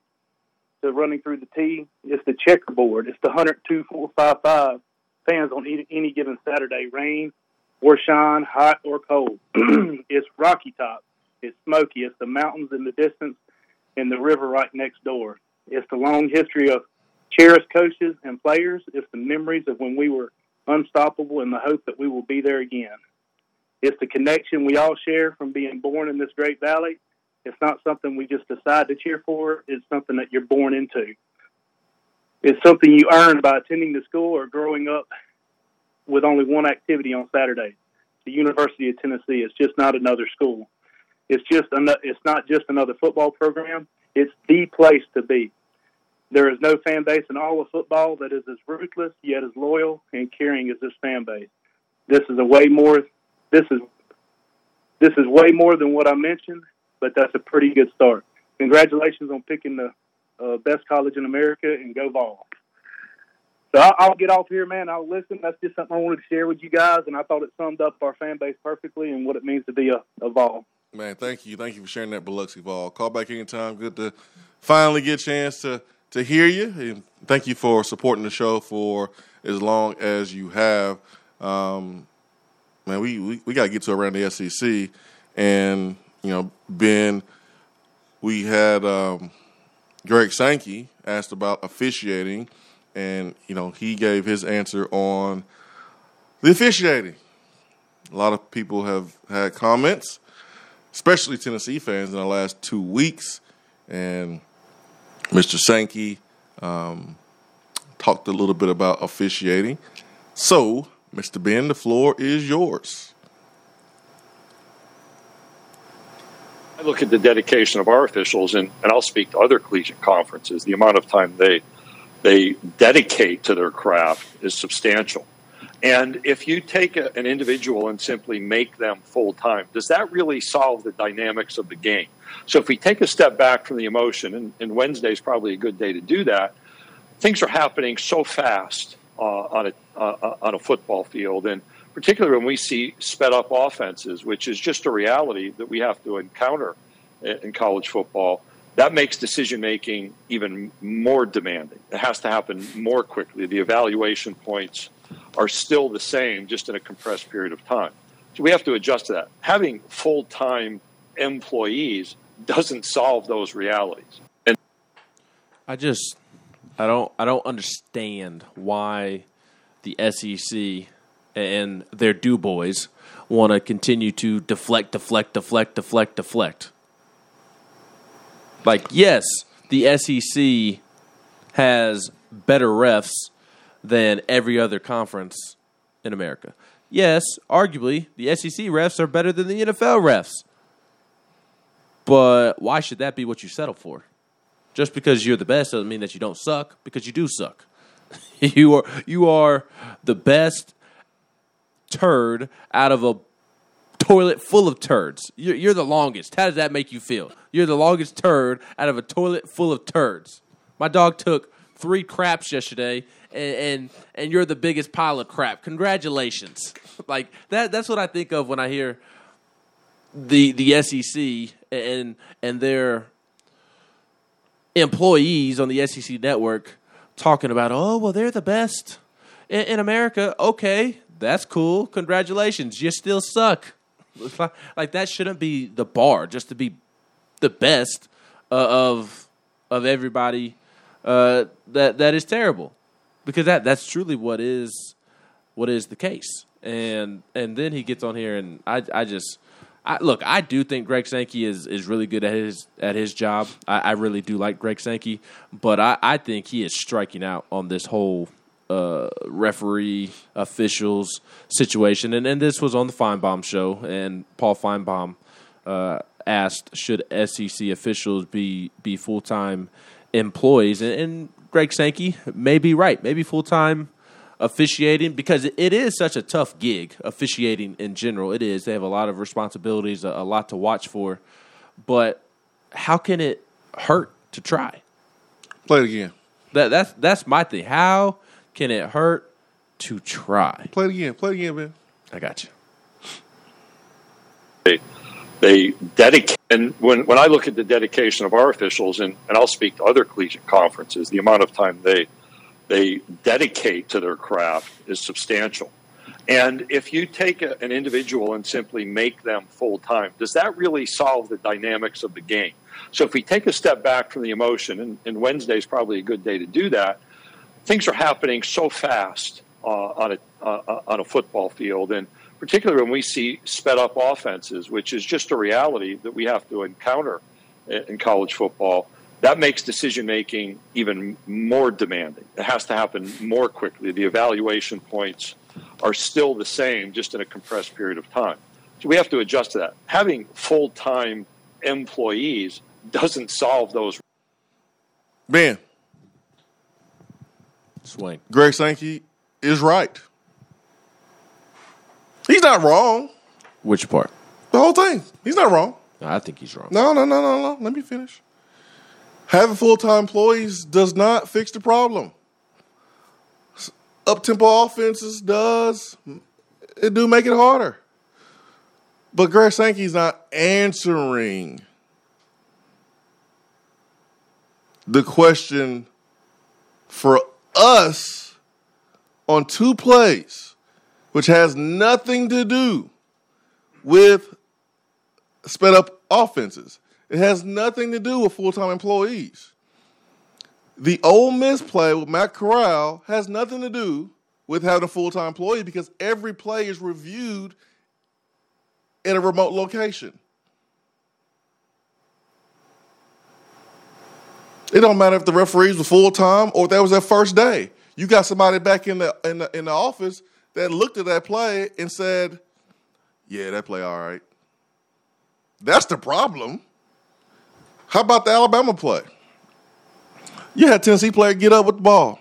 to running through the T. It's the checkerboard. It's the 102-455 fans on any, any given Saturday, rain or shine, hot or cold. it's Rocky Top. It's Smoky. It's the mountains in the distance and the river right next door. It's the long history of cherished coaches and players. It's the memories of when we were unstoppable and the hope that we will be there again. It's the connection we all share from being born in this great valley. It's not something we just decide to cheer for. It's something that you're born into. It's something you earn by attending the school or growing up with only one activity on Saturday. The University of Tennessee. It's just not another school. It's just it's not just another football program. It's the place to be. There is no fan base in all of football that is as ruthless yet as loyal and caring as this fan base. This is a way more. This is this is way more than what I mentioned, but that's a pretty good start. Congratulations on picking the uh, best college in America and go Vol. So I'll, I'll, get off here, man. I'll listen. That's just something I wanted to share with you guys, and I thought it summed up our fan base perfectly and what it means to be a, a.
Man, thank you. Thank you for sharing that Biloxi Vol. Call back anytime. Good to finally get a chance to, to hear you. And thank you for supporting the show for as long as you have. Um, man, we, we, we got to get to around the SEC. And, you know, Ben, we had um, Greg Sankey asked about officiating – and you know he gave his answer on the officiating. A lot of people have had comments, especially Tennessee fans, in the last two weeks, and Mr. Sankey um, talked a little bit about officiating. So, Mr. Ben, the floor is yours.
I look at the dedication of our officials, and, and I'll speak to other collegiate conferences, the amount of time they they dedicate to their craft is substantial. And if you take a, an individual and simply make them full time, does that really solve the dynamics of the game? So if we take a step back from the emotion, and, and Wednesday is probably a good day to do that, things are happening so fast uh, on a uh, on a football field, and particularly when we see sped up offenses, which is just a reality that we have to encounter in college football that makes decision making even more demanding. It has to happen more quickly. The evaluation points are still the same, just in a compressed period of time. So we have to adjust to that. Having full time employees doesn't solve those realities. And
I just I don't I don't understand why the SEC and their do boys want to continue to deflect, deflect, deflect, deflect, deflect. Like, yes, the SEC has better refs than every other conference in America. Yes, arguably, the SEC refs are better than the NFL refs. But why should that be what you settle for? Just because you're the best doesn't mean that you don't suck, because you do suck. you are you are the best turd out of a toilet full of turds. You're, you're the longest. How does that make you feel? You're the longest turd out of a toilet full of turds. My dog took three craps yesterday, and, and and, you're the biggest pile of crap. Congratulations! Like that. That's what I think of when I hear the the SEC and and their employees on the SEC network talking about, oh well, they're the best in, in America. Okay, that's cool. Congratulations, you still suck. Like that shouldn't be the bar just to be the best uh, of of everybody. Uh, that that is terrible because that that's truly what is what is the case. And and then he gets on here and I I just I, look, I do think Greg Sankey is, is really good at his at his job. I, I really do like Greg Sankey, but I, I think he is striking out on this whole uh, referee officials situation. And, and this was on the Finebaum show, and Paul Finebaum uh, asked, should SEC officials be, be full time employees? And, and, Greg Sankey may be right, maybe full time officiating because it is such a tough gig, officiating in general. It is. They have a lot of responsibilities, a, a lot to watch for. But how can it hurt to try?
Play it again.
That that's that's my thing. How can it hurt to try?
Play it again. Play it again, man.
I got you.
They, they dedicate, and when, when I look at the dedication of our officials, and, and I'll speak to other collegiate conferences, the amount of time they they dedicate to their craft is substantial. And if you take a, an individual and simply make them full time, does that really solve the dynamics of the game? So if we take a step back from the emotion, and, and Wednesday is probably a good day to do that, things are happening so fast uh, on a uh, on a football field, and particularly when we see sped up offenses, which is just a reality that we have to encounter in college football. That makes decision making even more demanding. It has to happen more quickly. The evaluation points are still the same, just in a compressed period of time. So we have to adjust to that. Having full time employees doesn't solve those.
Ben.
Swain.
Greg Sankey is right. He's not wrong.
Which part?
The whole thing. He's not wrong.
No, I think he's wrong.
No, no, no, no, no. Let me finish. Having full time employees does not fix the problem. Up tempo offenses does. It do make it harder. But Greg Sankey's not answering the question for us on two plays, which has nothing to do with sped up offenses. It has nothing to do with full time employees. The Ole Miss play with Matt Corral has nothing to do with having a full time employee because every play is reviewed in a remote location. It don't matter if the referees were full time or if that was their first day. You got somebody back in the in the in the office that looked at that play and said, "Yeah, that play all right." That's the problem. How about the Alabama play? You had Tennessee player get up with the ball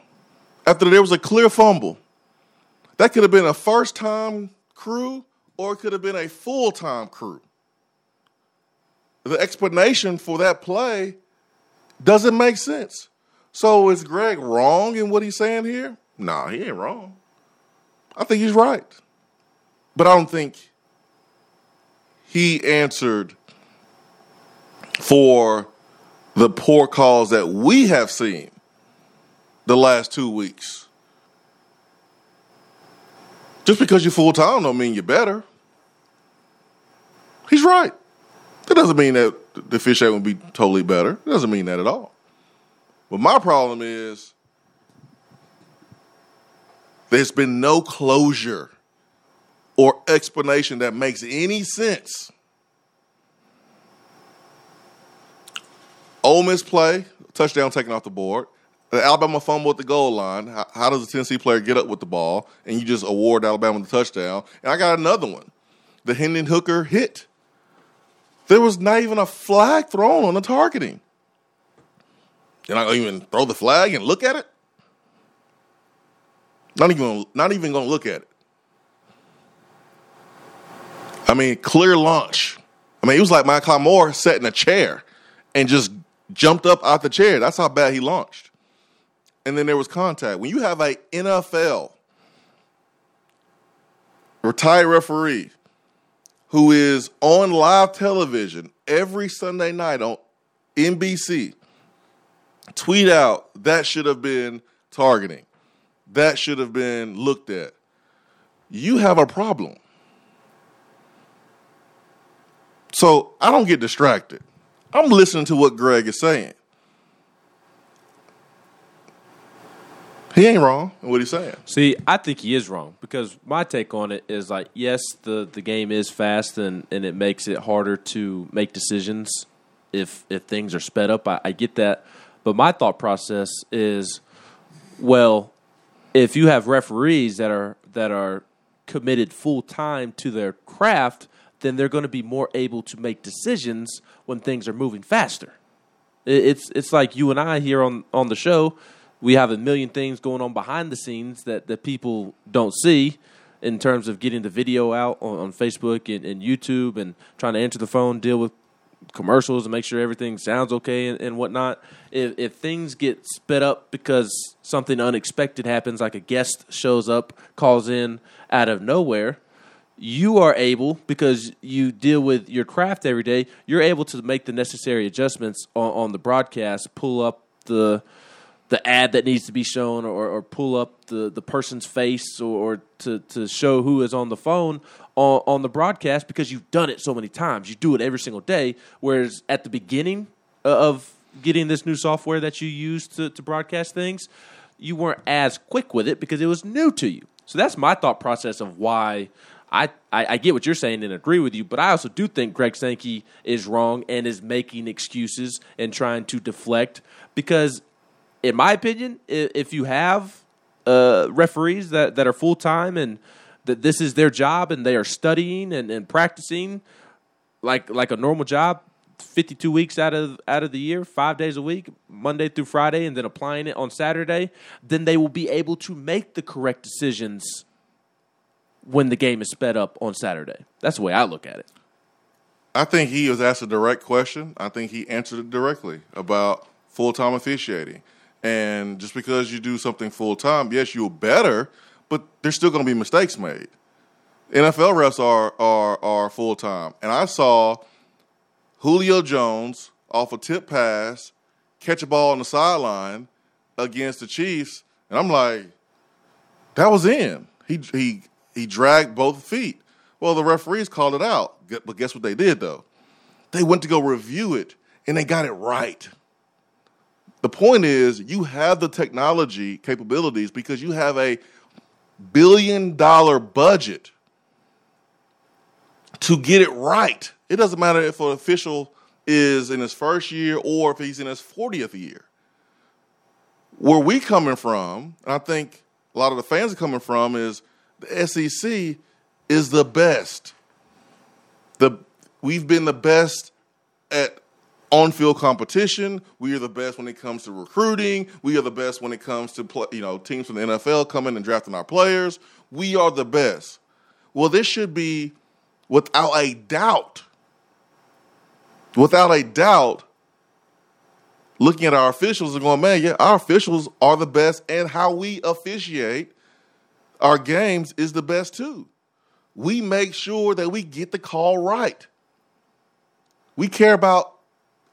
after there was a clear fumble. That could have been a first time crew or it could have been a full time crew. The explanation for that play doesn't make sense. So is Greg wrong in what he's saying here? Nah, he ain't wrong. I think he's right. But I don't think he answered for the poor calls that we have seen the last two weeks. Just because you're full time don't mean you're better. He's right. That doesn't mean that the fish would be totally better. It doesn't mean that at all. But my problem is there's been no closure or explanation that makes any sense. Ole Miss play, touchdown taken off the board. The Alabama fumble at the goal line. How, how does the Tennessee player get up with the ball and you just award Alabama the touchdown? And I got another one. The Hendon Hooker hit. There was not even a flag thrown on the targeting. You're not even throw the flag and look at it? Not even, not even going to look at it. I mean, clear launch. I mean, it was like Michael Moore sat in a chair and just jumped up out the chair. That's how bad he launched. And then there was contact. When you have a NFL retired referee who is on live television every Sunday night on NBC tweet out that should have been targeting. That should have been looked at. You have a problem. So I don't get distracted. I'm listening to what Greg is saying. He ain't wrong in what he's saying.
See, I think he is wrong because my take on it is like, yes, the, the game is fast and, and it makes it harder to make decisions if if things are sped up. I, I get that, but my thought process is, well, if you have referees that are that are committed full time to their craft, then they're going to be more able to make decisions when things are moving faster. It's it's like you and I here on on the show. We have a million things going on behind the scenes that, that people don't see in terms of getting the video out on, on Facebook and, and, YouTube and trying to answer the phone, deal with commercials and make sure everything sounds okay and, and whatnot. If, if things get sped up because something unexpected happens, like a guest shows up, calls in out of nowhere – you are able because you deal with your craft every day you're able to make the necessary adjustments on, on, the broadcast pull up the the ad that needs to be shown or, or pull up the, the person's face or, or to, to show who is on the phone on, on the broadcast because you've done it so many times. You do it every single day. Whereas at the beginning uh, of getting this new software that you use to, to broadcast things, you weren't as quick with it because it was new to you. So that's my thought process of why I, I, I, get what you're saying and agree with you, but I also do think Greg Sankey is wrong and is making excuses and trying to deflect because in my opinion, if you have uh, referees that, that are full time and that this is their job and they are studying and, and practicing like like a normal job, fifty two weeks out of out of the year, five days a week, Monday through Friday, and then applying it on Saturday, then they will be able to make the correct decisions when the game is sped up on Saturday. That's the way I look at it.
I think he was asked a direct question. I think he answered it directly about full time officiating. And just because you do something full time, yes, you're better, but there's still going to be mistakes made. NFL refs are are are full time, and I saw Julio Jones off a tip pass catch a ball on the sideline against the Chiefs, and I'm like, that was in. He he he dragged both feet. Well, the referees called it out, but guess what they did though? They went to go review it, and they got it right. The point is, you have the technology capabilities because you have a billion dollar budget to get it right. It doesn't matter if an official is in his first year or if he's in his 40th year. Where we coming from, and I think a lot of the fans are coming from, is the SEC is the best. The we've been the best at on field competition. We are the best when it comes to recruiting. We are the best when it comes to play, you know teams from the NFL coming and drafting our players. We are the best. Well, this should be without a doubt, without a doubt, looking at our officials and going, man, yeah, our officials are the best, and how we officiate our games is the best too. We make sure that we get the call right. We care about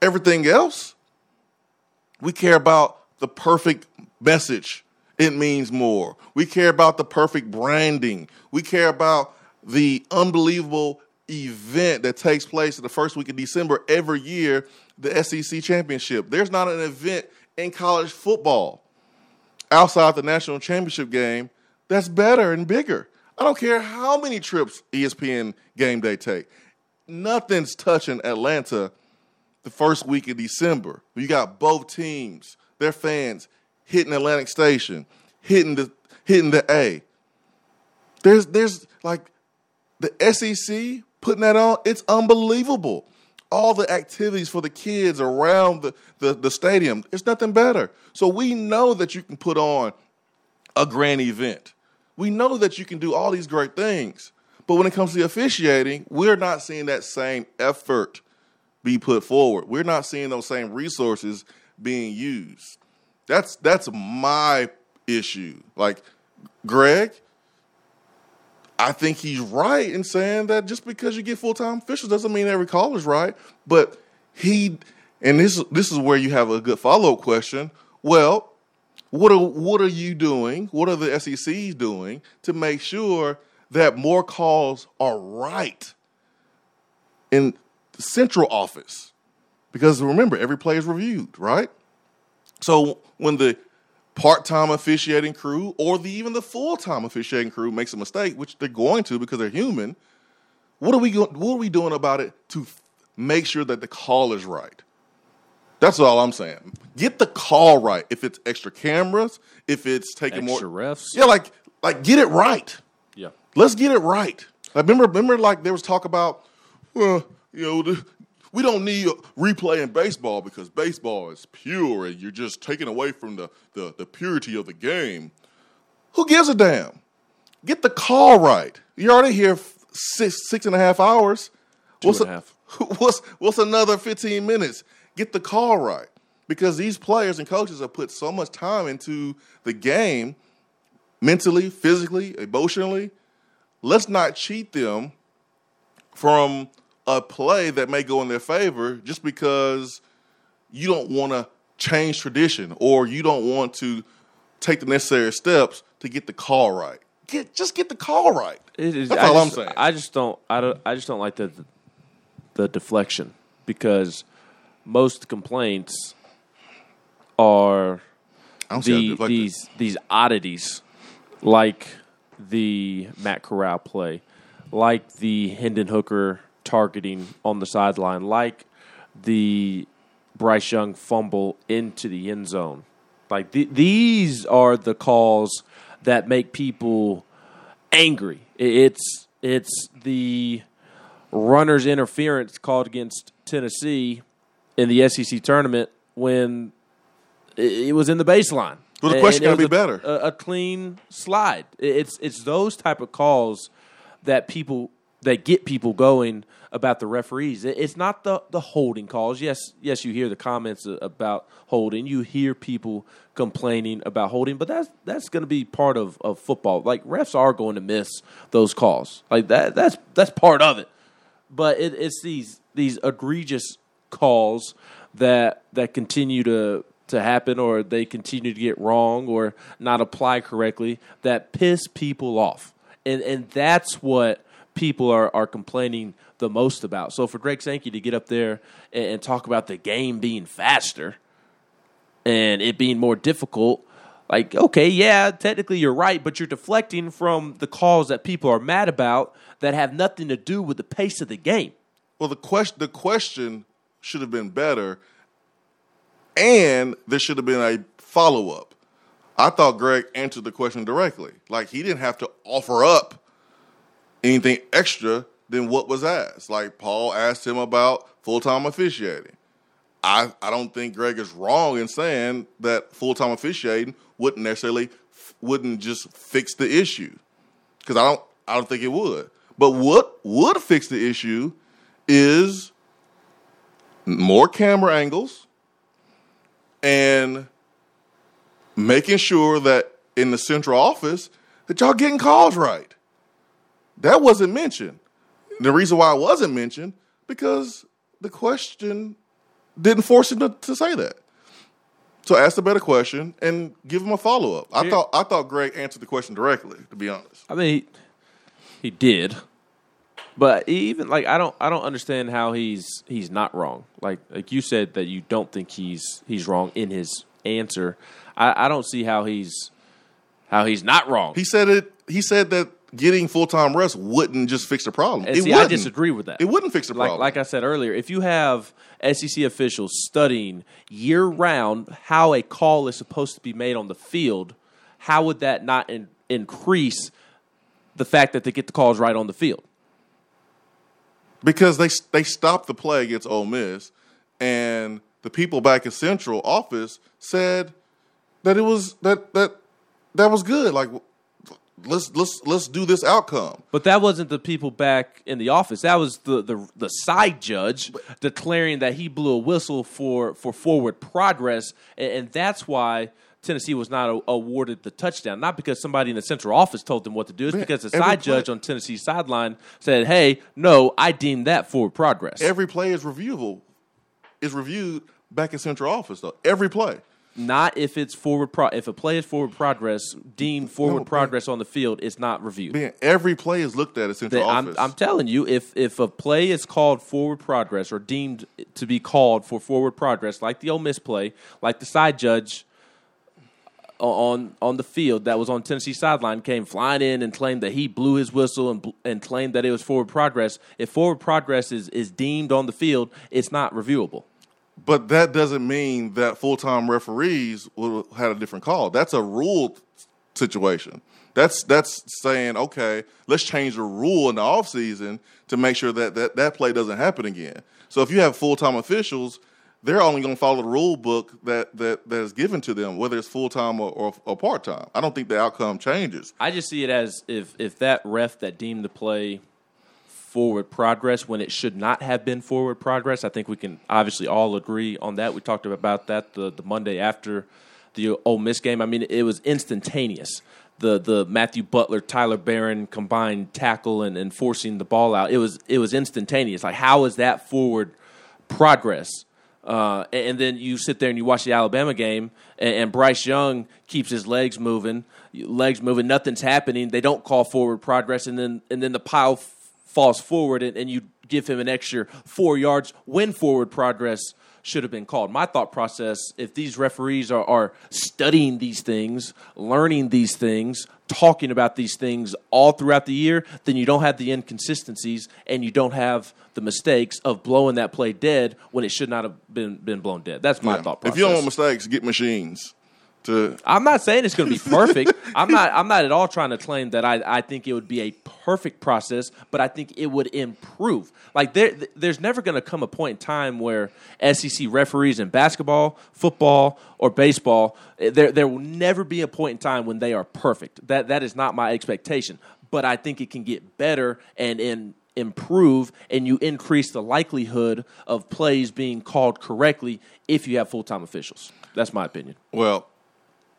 everything else. We care about the perfect message. It means more. We care about the perfect branding. We care about the unbelievable event that takes place in the first week of December every year, the SEC championship. There's not an event in college football outside the national championship game that's better and bigger. I don't care how many trips ESPN game day take. Nothing's touching Atlanta the first week of December. You got both teams, their fans hitting Atlantic Station, hitting the hitting the A. There's there's like the SEC putting that on. It's unbelievable. All the activities for the kids around the, the, the stadium. It's nothing better. So we know that you can put on a grand event. We know that you can do all these great things. But when it comes to officiating, we're not seeing that same effort be put forward. We're not seeing those same resources being used. That's that's my issue. Like Greg, I think he's right in saying that just because you get full time officials doesn't mean every call is right. But he and this this is where you have a good follow up question. Well, what are what are you doing? What are the SECs doing to make sure that more calls are right? And central office. Because remember, every play is reviewed, right? So when the part-time officiating crew or the even the full-time officiating crew makes a mistake, which they're going to because they're human, what are we go- what are we doing about it to f- make sure that the call is right? That's all I'm saying. Get the call right. If it's extra cameras, if it's taking
extra
more
refs,
yeah, like like get it right.
Yeah,
let's get it right. I remember remember like there was talk about. Well, you know, we don't need replay in baseball because baseball is pure and you're just taking away from the, the, the purity of the game. Who gives a damn? Get the call right. You're already here six six and a half hours.
Two
what's
and a half.
What's what's another 15 minutes? Get the call right. Because these players and coaches have put so much time into the game, mentally, physically, emotionally. Let's not cheat them from a play that may go in their favor just because you don't want to change tradition or you don't want to take the necessary steps to get the call right. Get just get the call right.
It is,
That's
I
all
just,
I'm saying.
I just don't. I don't. I just don't like the the deflection because most complaints are
I don't see how to
the, these these oddities, like the Matt Corral play, like the Hendon Hooker targeting on the sideline, like the Bryce Young fumble into the end zone. Like th- these are the calls that make people angry. It's it's the runner's interference called against Tennessee in the SEC tournament when it was in the baseline.
Well, the question gotta be
a-
better.
A, a clean slide. It's it's those type of calls that people that get people going about the referees. It's not the the holding calls. Yes, yes, you hear the comments about holding. You hear people complaining about holding, but that's that's going to be part of, of football. Like refs are going to miss those calls. Like that that's that's part of it. But it, it's these these egregious calls that that continue to to happen or they continue to get wrong or not apply correctly that piss people off. And and that's what people are, are complaining the most about. So for Greg Sankey to get up there and, and talk about the game being faster and it being more difficult, like, okay, yeah, technically you're right, but you're deflecting from the calls that people are mad about that have nothing to do with the pace of the game.
Well, the question the question should have been better, and there should have been a follow up. I thought Greg answered the question directly. Like he didn't have to offer up anything extra than what was asked. Like Paul asked him about full time officiating. I, I don't think Greg is wrong in saying that full time officiating wouldn't necessarily wouldn't just fix the issue because I don't I don't think it would. But what would fix the issue is more camera angles and making sure that in the central office that y'all getting calls right. That wasn't mentioned. The reason why it wasn't mentioned because the question didn't force him to, to say that. So ask a better question and give him a follow up. I
Here-
thought I thought Greg answered the question directly. To be honest,
I mean, he, he did, but even like I don't, I don't understand how he's he's not wrong. Like like you said that you don't think he's he's wrong in his answer. I, I don't see how he's how he's not wrong.
he said it. He said that getting full time rest wouldn't just fix the problem.
And
it
see, I
wouldn't.
disagree with that.
It wouldn't fix the
like,
problem.
like I said earlier, if you have SEC officials studying year round how a call is supposed to be made on the field, how would that not in, increase the fact that they get the calls right on the field?
because they they stopped the play against Ole Miss, and the people back in Central office said that it was that that that was good. Like let's let's let's do this outcome.
But that wasn't the people back in the office. That was the the, the side judge declaring that he blew a whistle for, for forward progress, and, and that's why Tennessee was not a, awarded the touchdown. Not because somebody in the central office told them what to do. It's
Man,
because the side
play-
judge on Tennessee's sideline said, "Hey, no, I deem that forward progress."
Every play is reviewable. Is reviewed back in Central office though. Every play.
Not if it's forward pro. If a play is forward progress, deemed forward
man.
progress on the field, it's not reviewed.
Man, every play is looked at at Central
I'm,
office.
I'm telling you, if if a play is called forward progress or deemed to be called for forward progress, like the Ole Miss play, like the side judge on on the field that was on Tennessee sideline came flying in and claimed that he blew his whistle and bl- and claimed that it was forward progress. If forward progress is is deemed on the field, it's not reviewable.
But that doesn't mean that full time referees will had a different call. That's a rule situation. That's that's saying, okay, let's change the rule in the offseason to make sure that, that that play doesn't happen again. So if you have full time officials, they're only going to follow the rule book that, that, that is given to them, whether it's full time or, or, or part time. I don't think the outcome changes.
I just see it as if if that ref that deemed the play forward progress when it should not have been forward progress. I think we can obviously all agree on that. We talked about that the, the Monday after the Ole Miss game. I mean, it was instantaneous. The the Matthew Butler Tyler Baron combined tackle and, and forcing the ball out. It was it was instantaneous. Like how is that forward progress? Uh, and, then you sit there and you watch the Alabama game, and, and Bryce Young keeps his legs moving, legs moving, nothing's happening. They don't call forward progress, and then and then the pile falls forward, and, and you give him an extra four yards when forward progress should have been called. My thought process if these referees are, are studying these things, learning these things, talking about these things all throughout the year, then you don't have the inconsistencies and you don't have the mistakes of blowing that play dead when it should not have been, been blown dead. That's my
Yeah.
thought process.
If you don't want mistakes, get machines to
I'm not saying it's going to be perfect. I'm not. I'm not at all trying to claim that I, I think it would be a perfect process, but I think it would improve. Like there, there's never going to come a point in time where SEC referees in basketball, football, or baseball, eh, there there will never be a point in time when they are perfect. That that is not my expectation. But I think it can get better and and improve, and you increase the likelihood of plays being called correctly if you have full time officials. That's my opinion.
Well,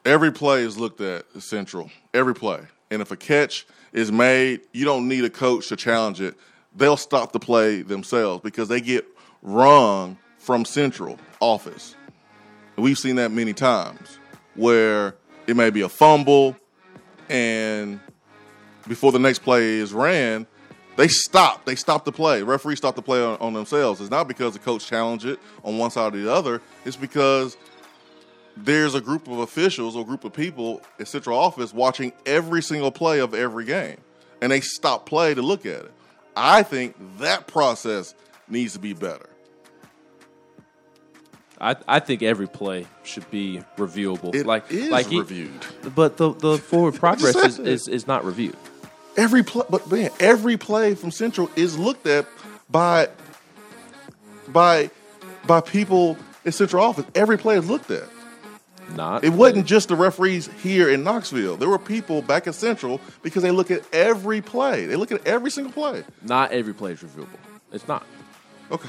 every play is looked at central. Every play. And if a catch is made, you don't need a coach to challenge it. They'll stop the play themselves because they get rung from central office. We've seen that many times where it may be a fumble and before the next play is ran, they stop. They stop the play. Referees stop the play on, on themselves. It's not because the coach challenged it on one side or the other. It's because there's a group of officials or group of people at central office watching every single play of every game, and they stop play to look at it. I think that process needs to be better.
I, I think every play should be reviewable.
It
like
is
like he-
reviewed.
but the the forward progress is, is, is not reviewed.
Every play, but man, every play from Central is looked at by by by people in Central office. Every play is looked at.
Not
It wasn't just the referees here in Knoxville. There were people back at Central because they look at every play. They look at every single play.
not every play is reviewable. It's not.
Okay.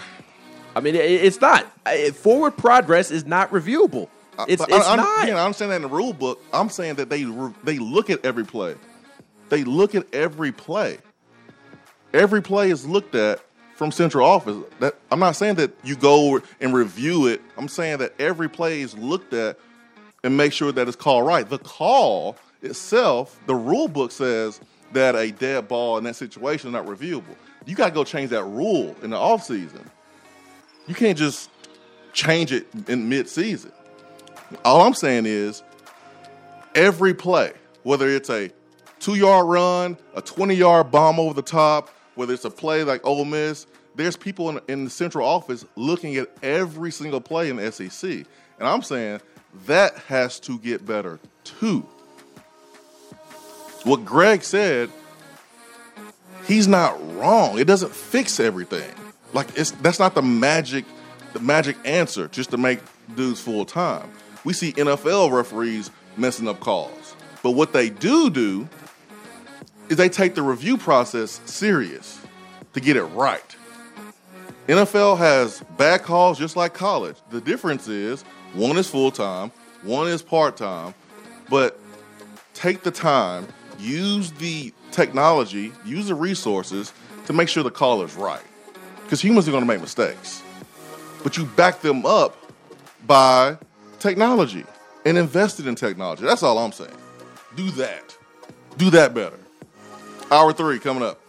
I mean, it, it's not. Uh, Forward progress is not reviewable. It's,
But I-
it's
I,
not.
Again, I understand that in the rule book. I'm saying that they re- they look at every play. They look at every play. Every play is looked at from central office. That I'm not saying that you go and review it. I'm saying that every play is looked at and make sure that it's called right. The call itself, the rule book says that a dead ball in that situation is not reviewable. You got to go change that rule in the offseason. You can't just change it in mid-season. All I'm saying is every play, whether it's a two yard run, a 20 yard bomb over the top, whether it's a play like Ole Miss, there's people in, in the central office looking at every single play in the SEC. And I'm saying that has to get better too. What Greg said, he's not wrong. It doesn't fix everything. Like it's that's not the magic the magic answer just to make dudes full time. We see NFL referees messing up calls. But what they do do is they take the review process serious to get it right. NFL has bad calls just like college. The difference is one is full time, one is part time, but take the time, use the technology, use the resources to make sure the call is right. Because humans are going to make mistakes. But you back them up by technology and invested in technology. That's all I'm saying. Do that. Do that better. Hour three coming up.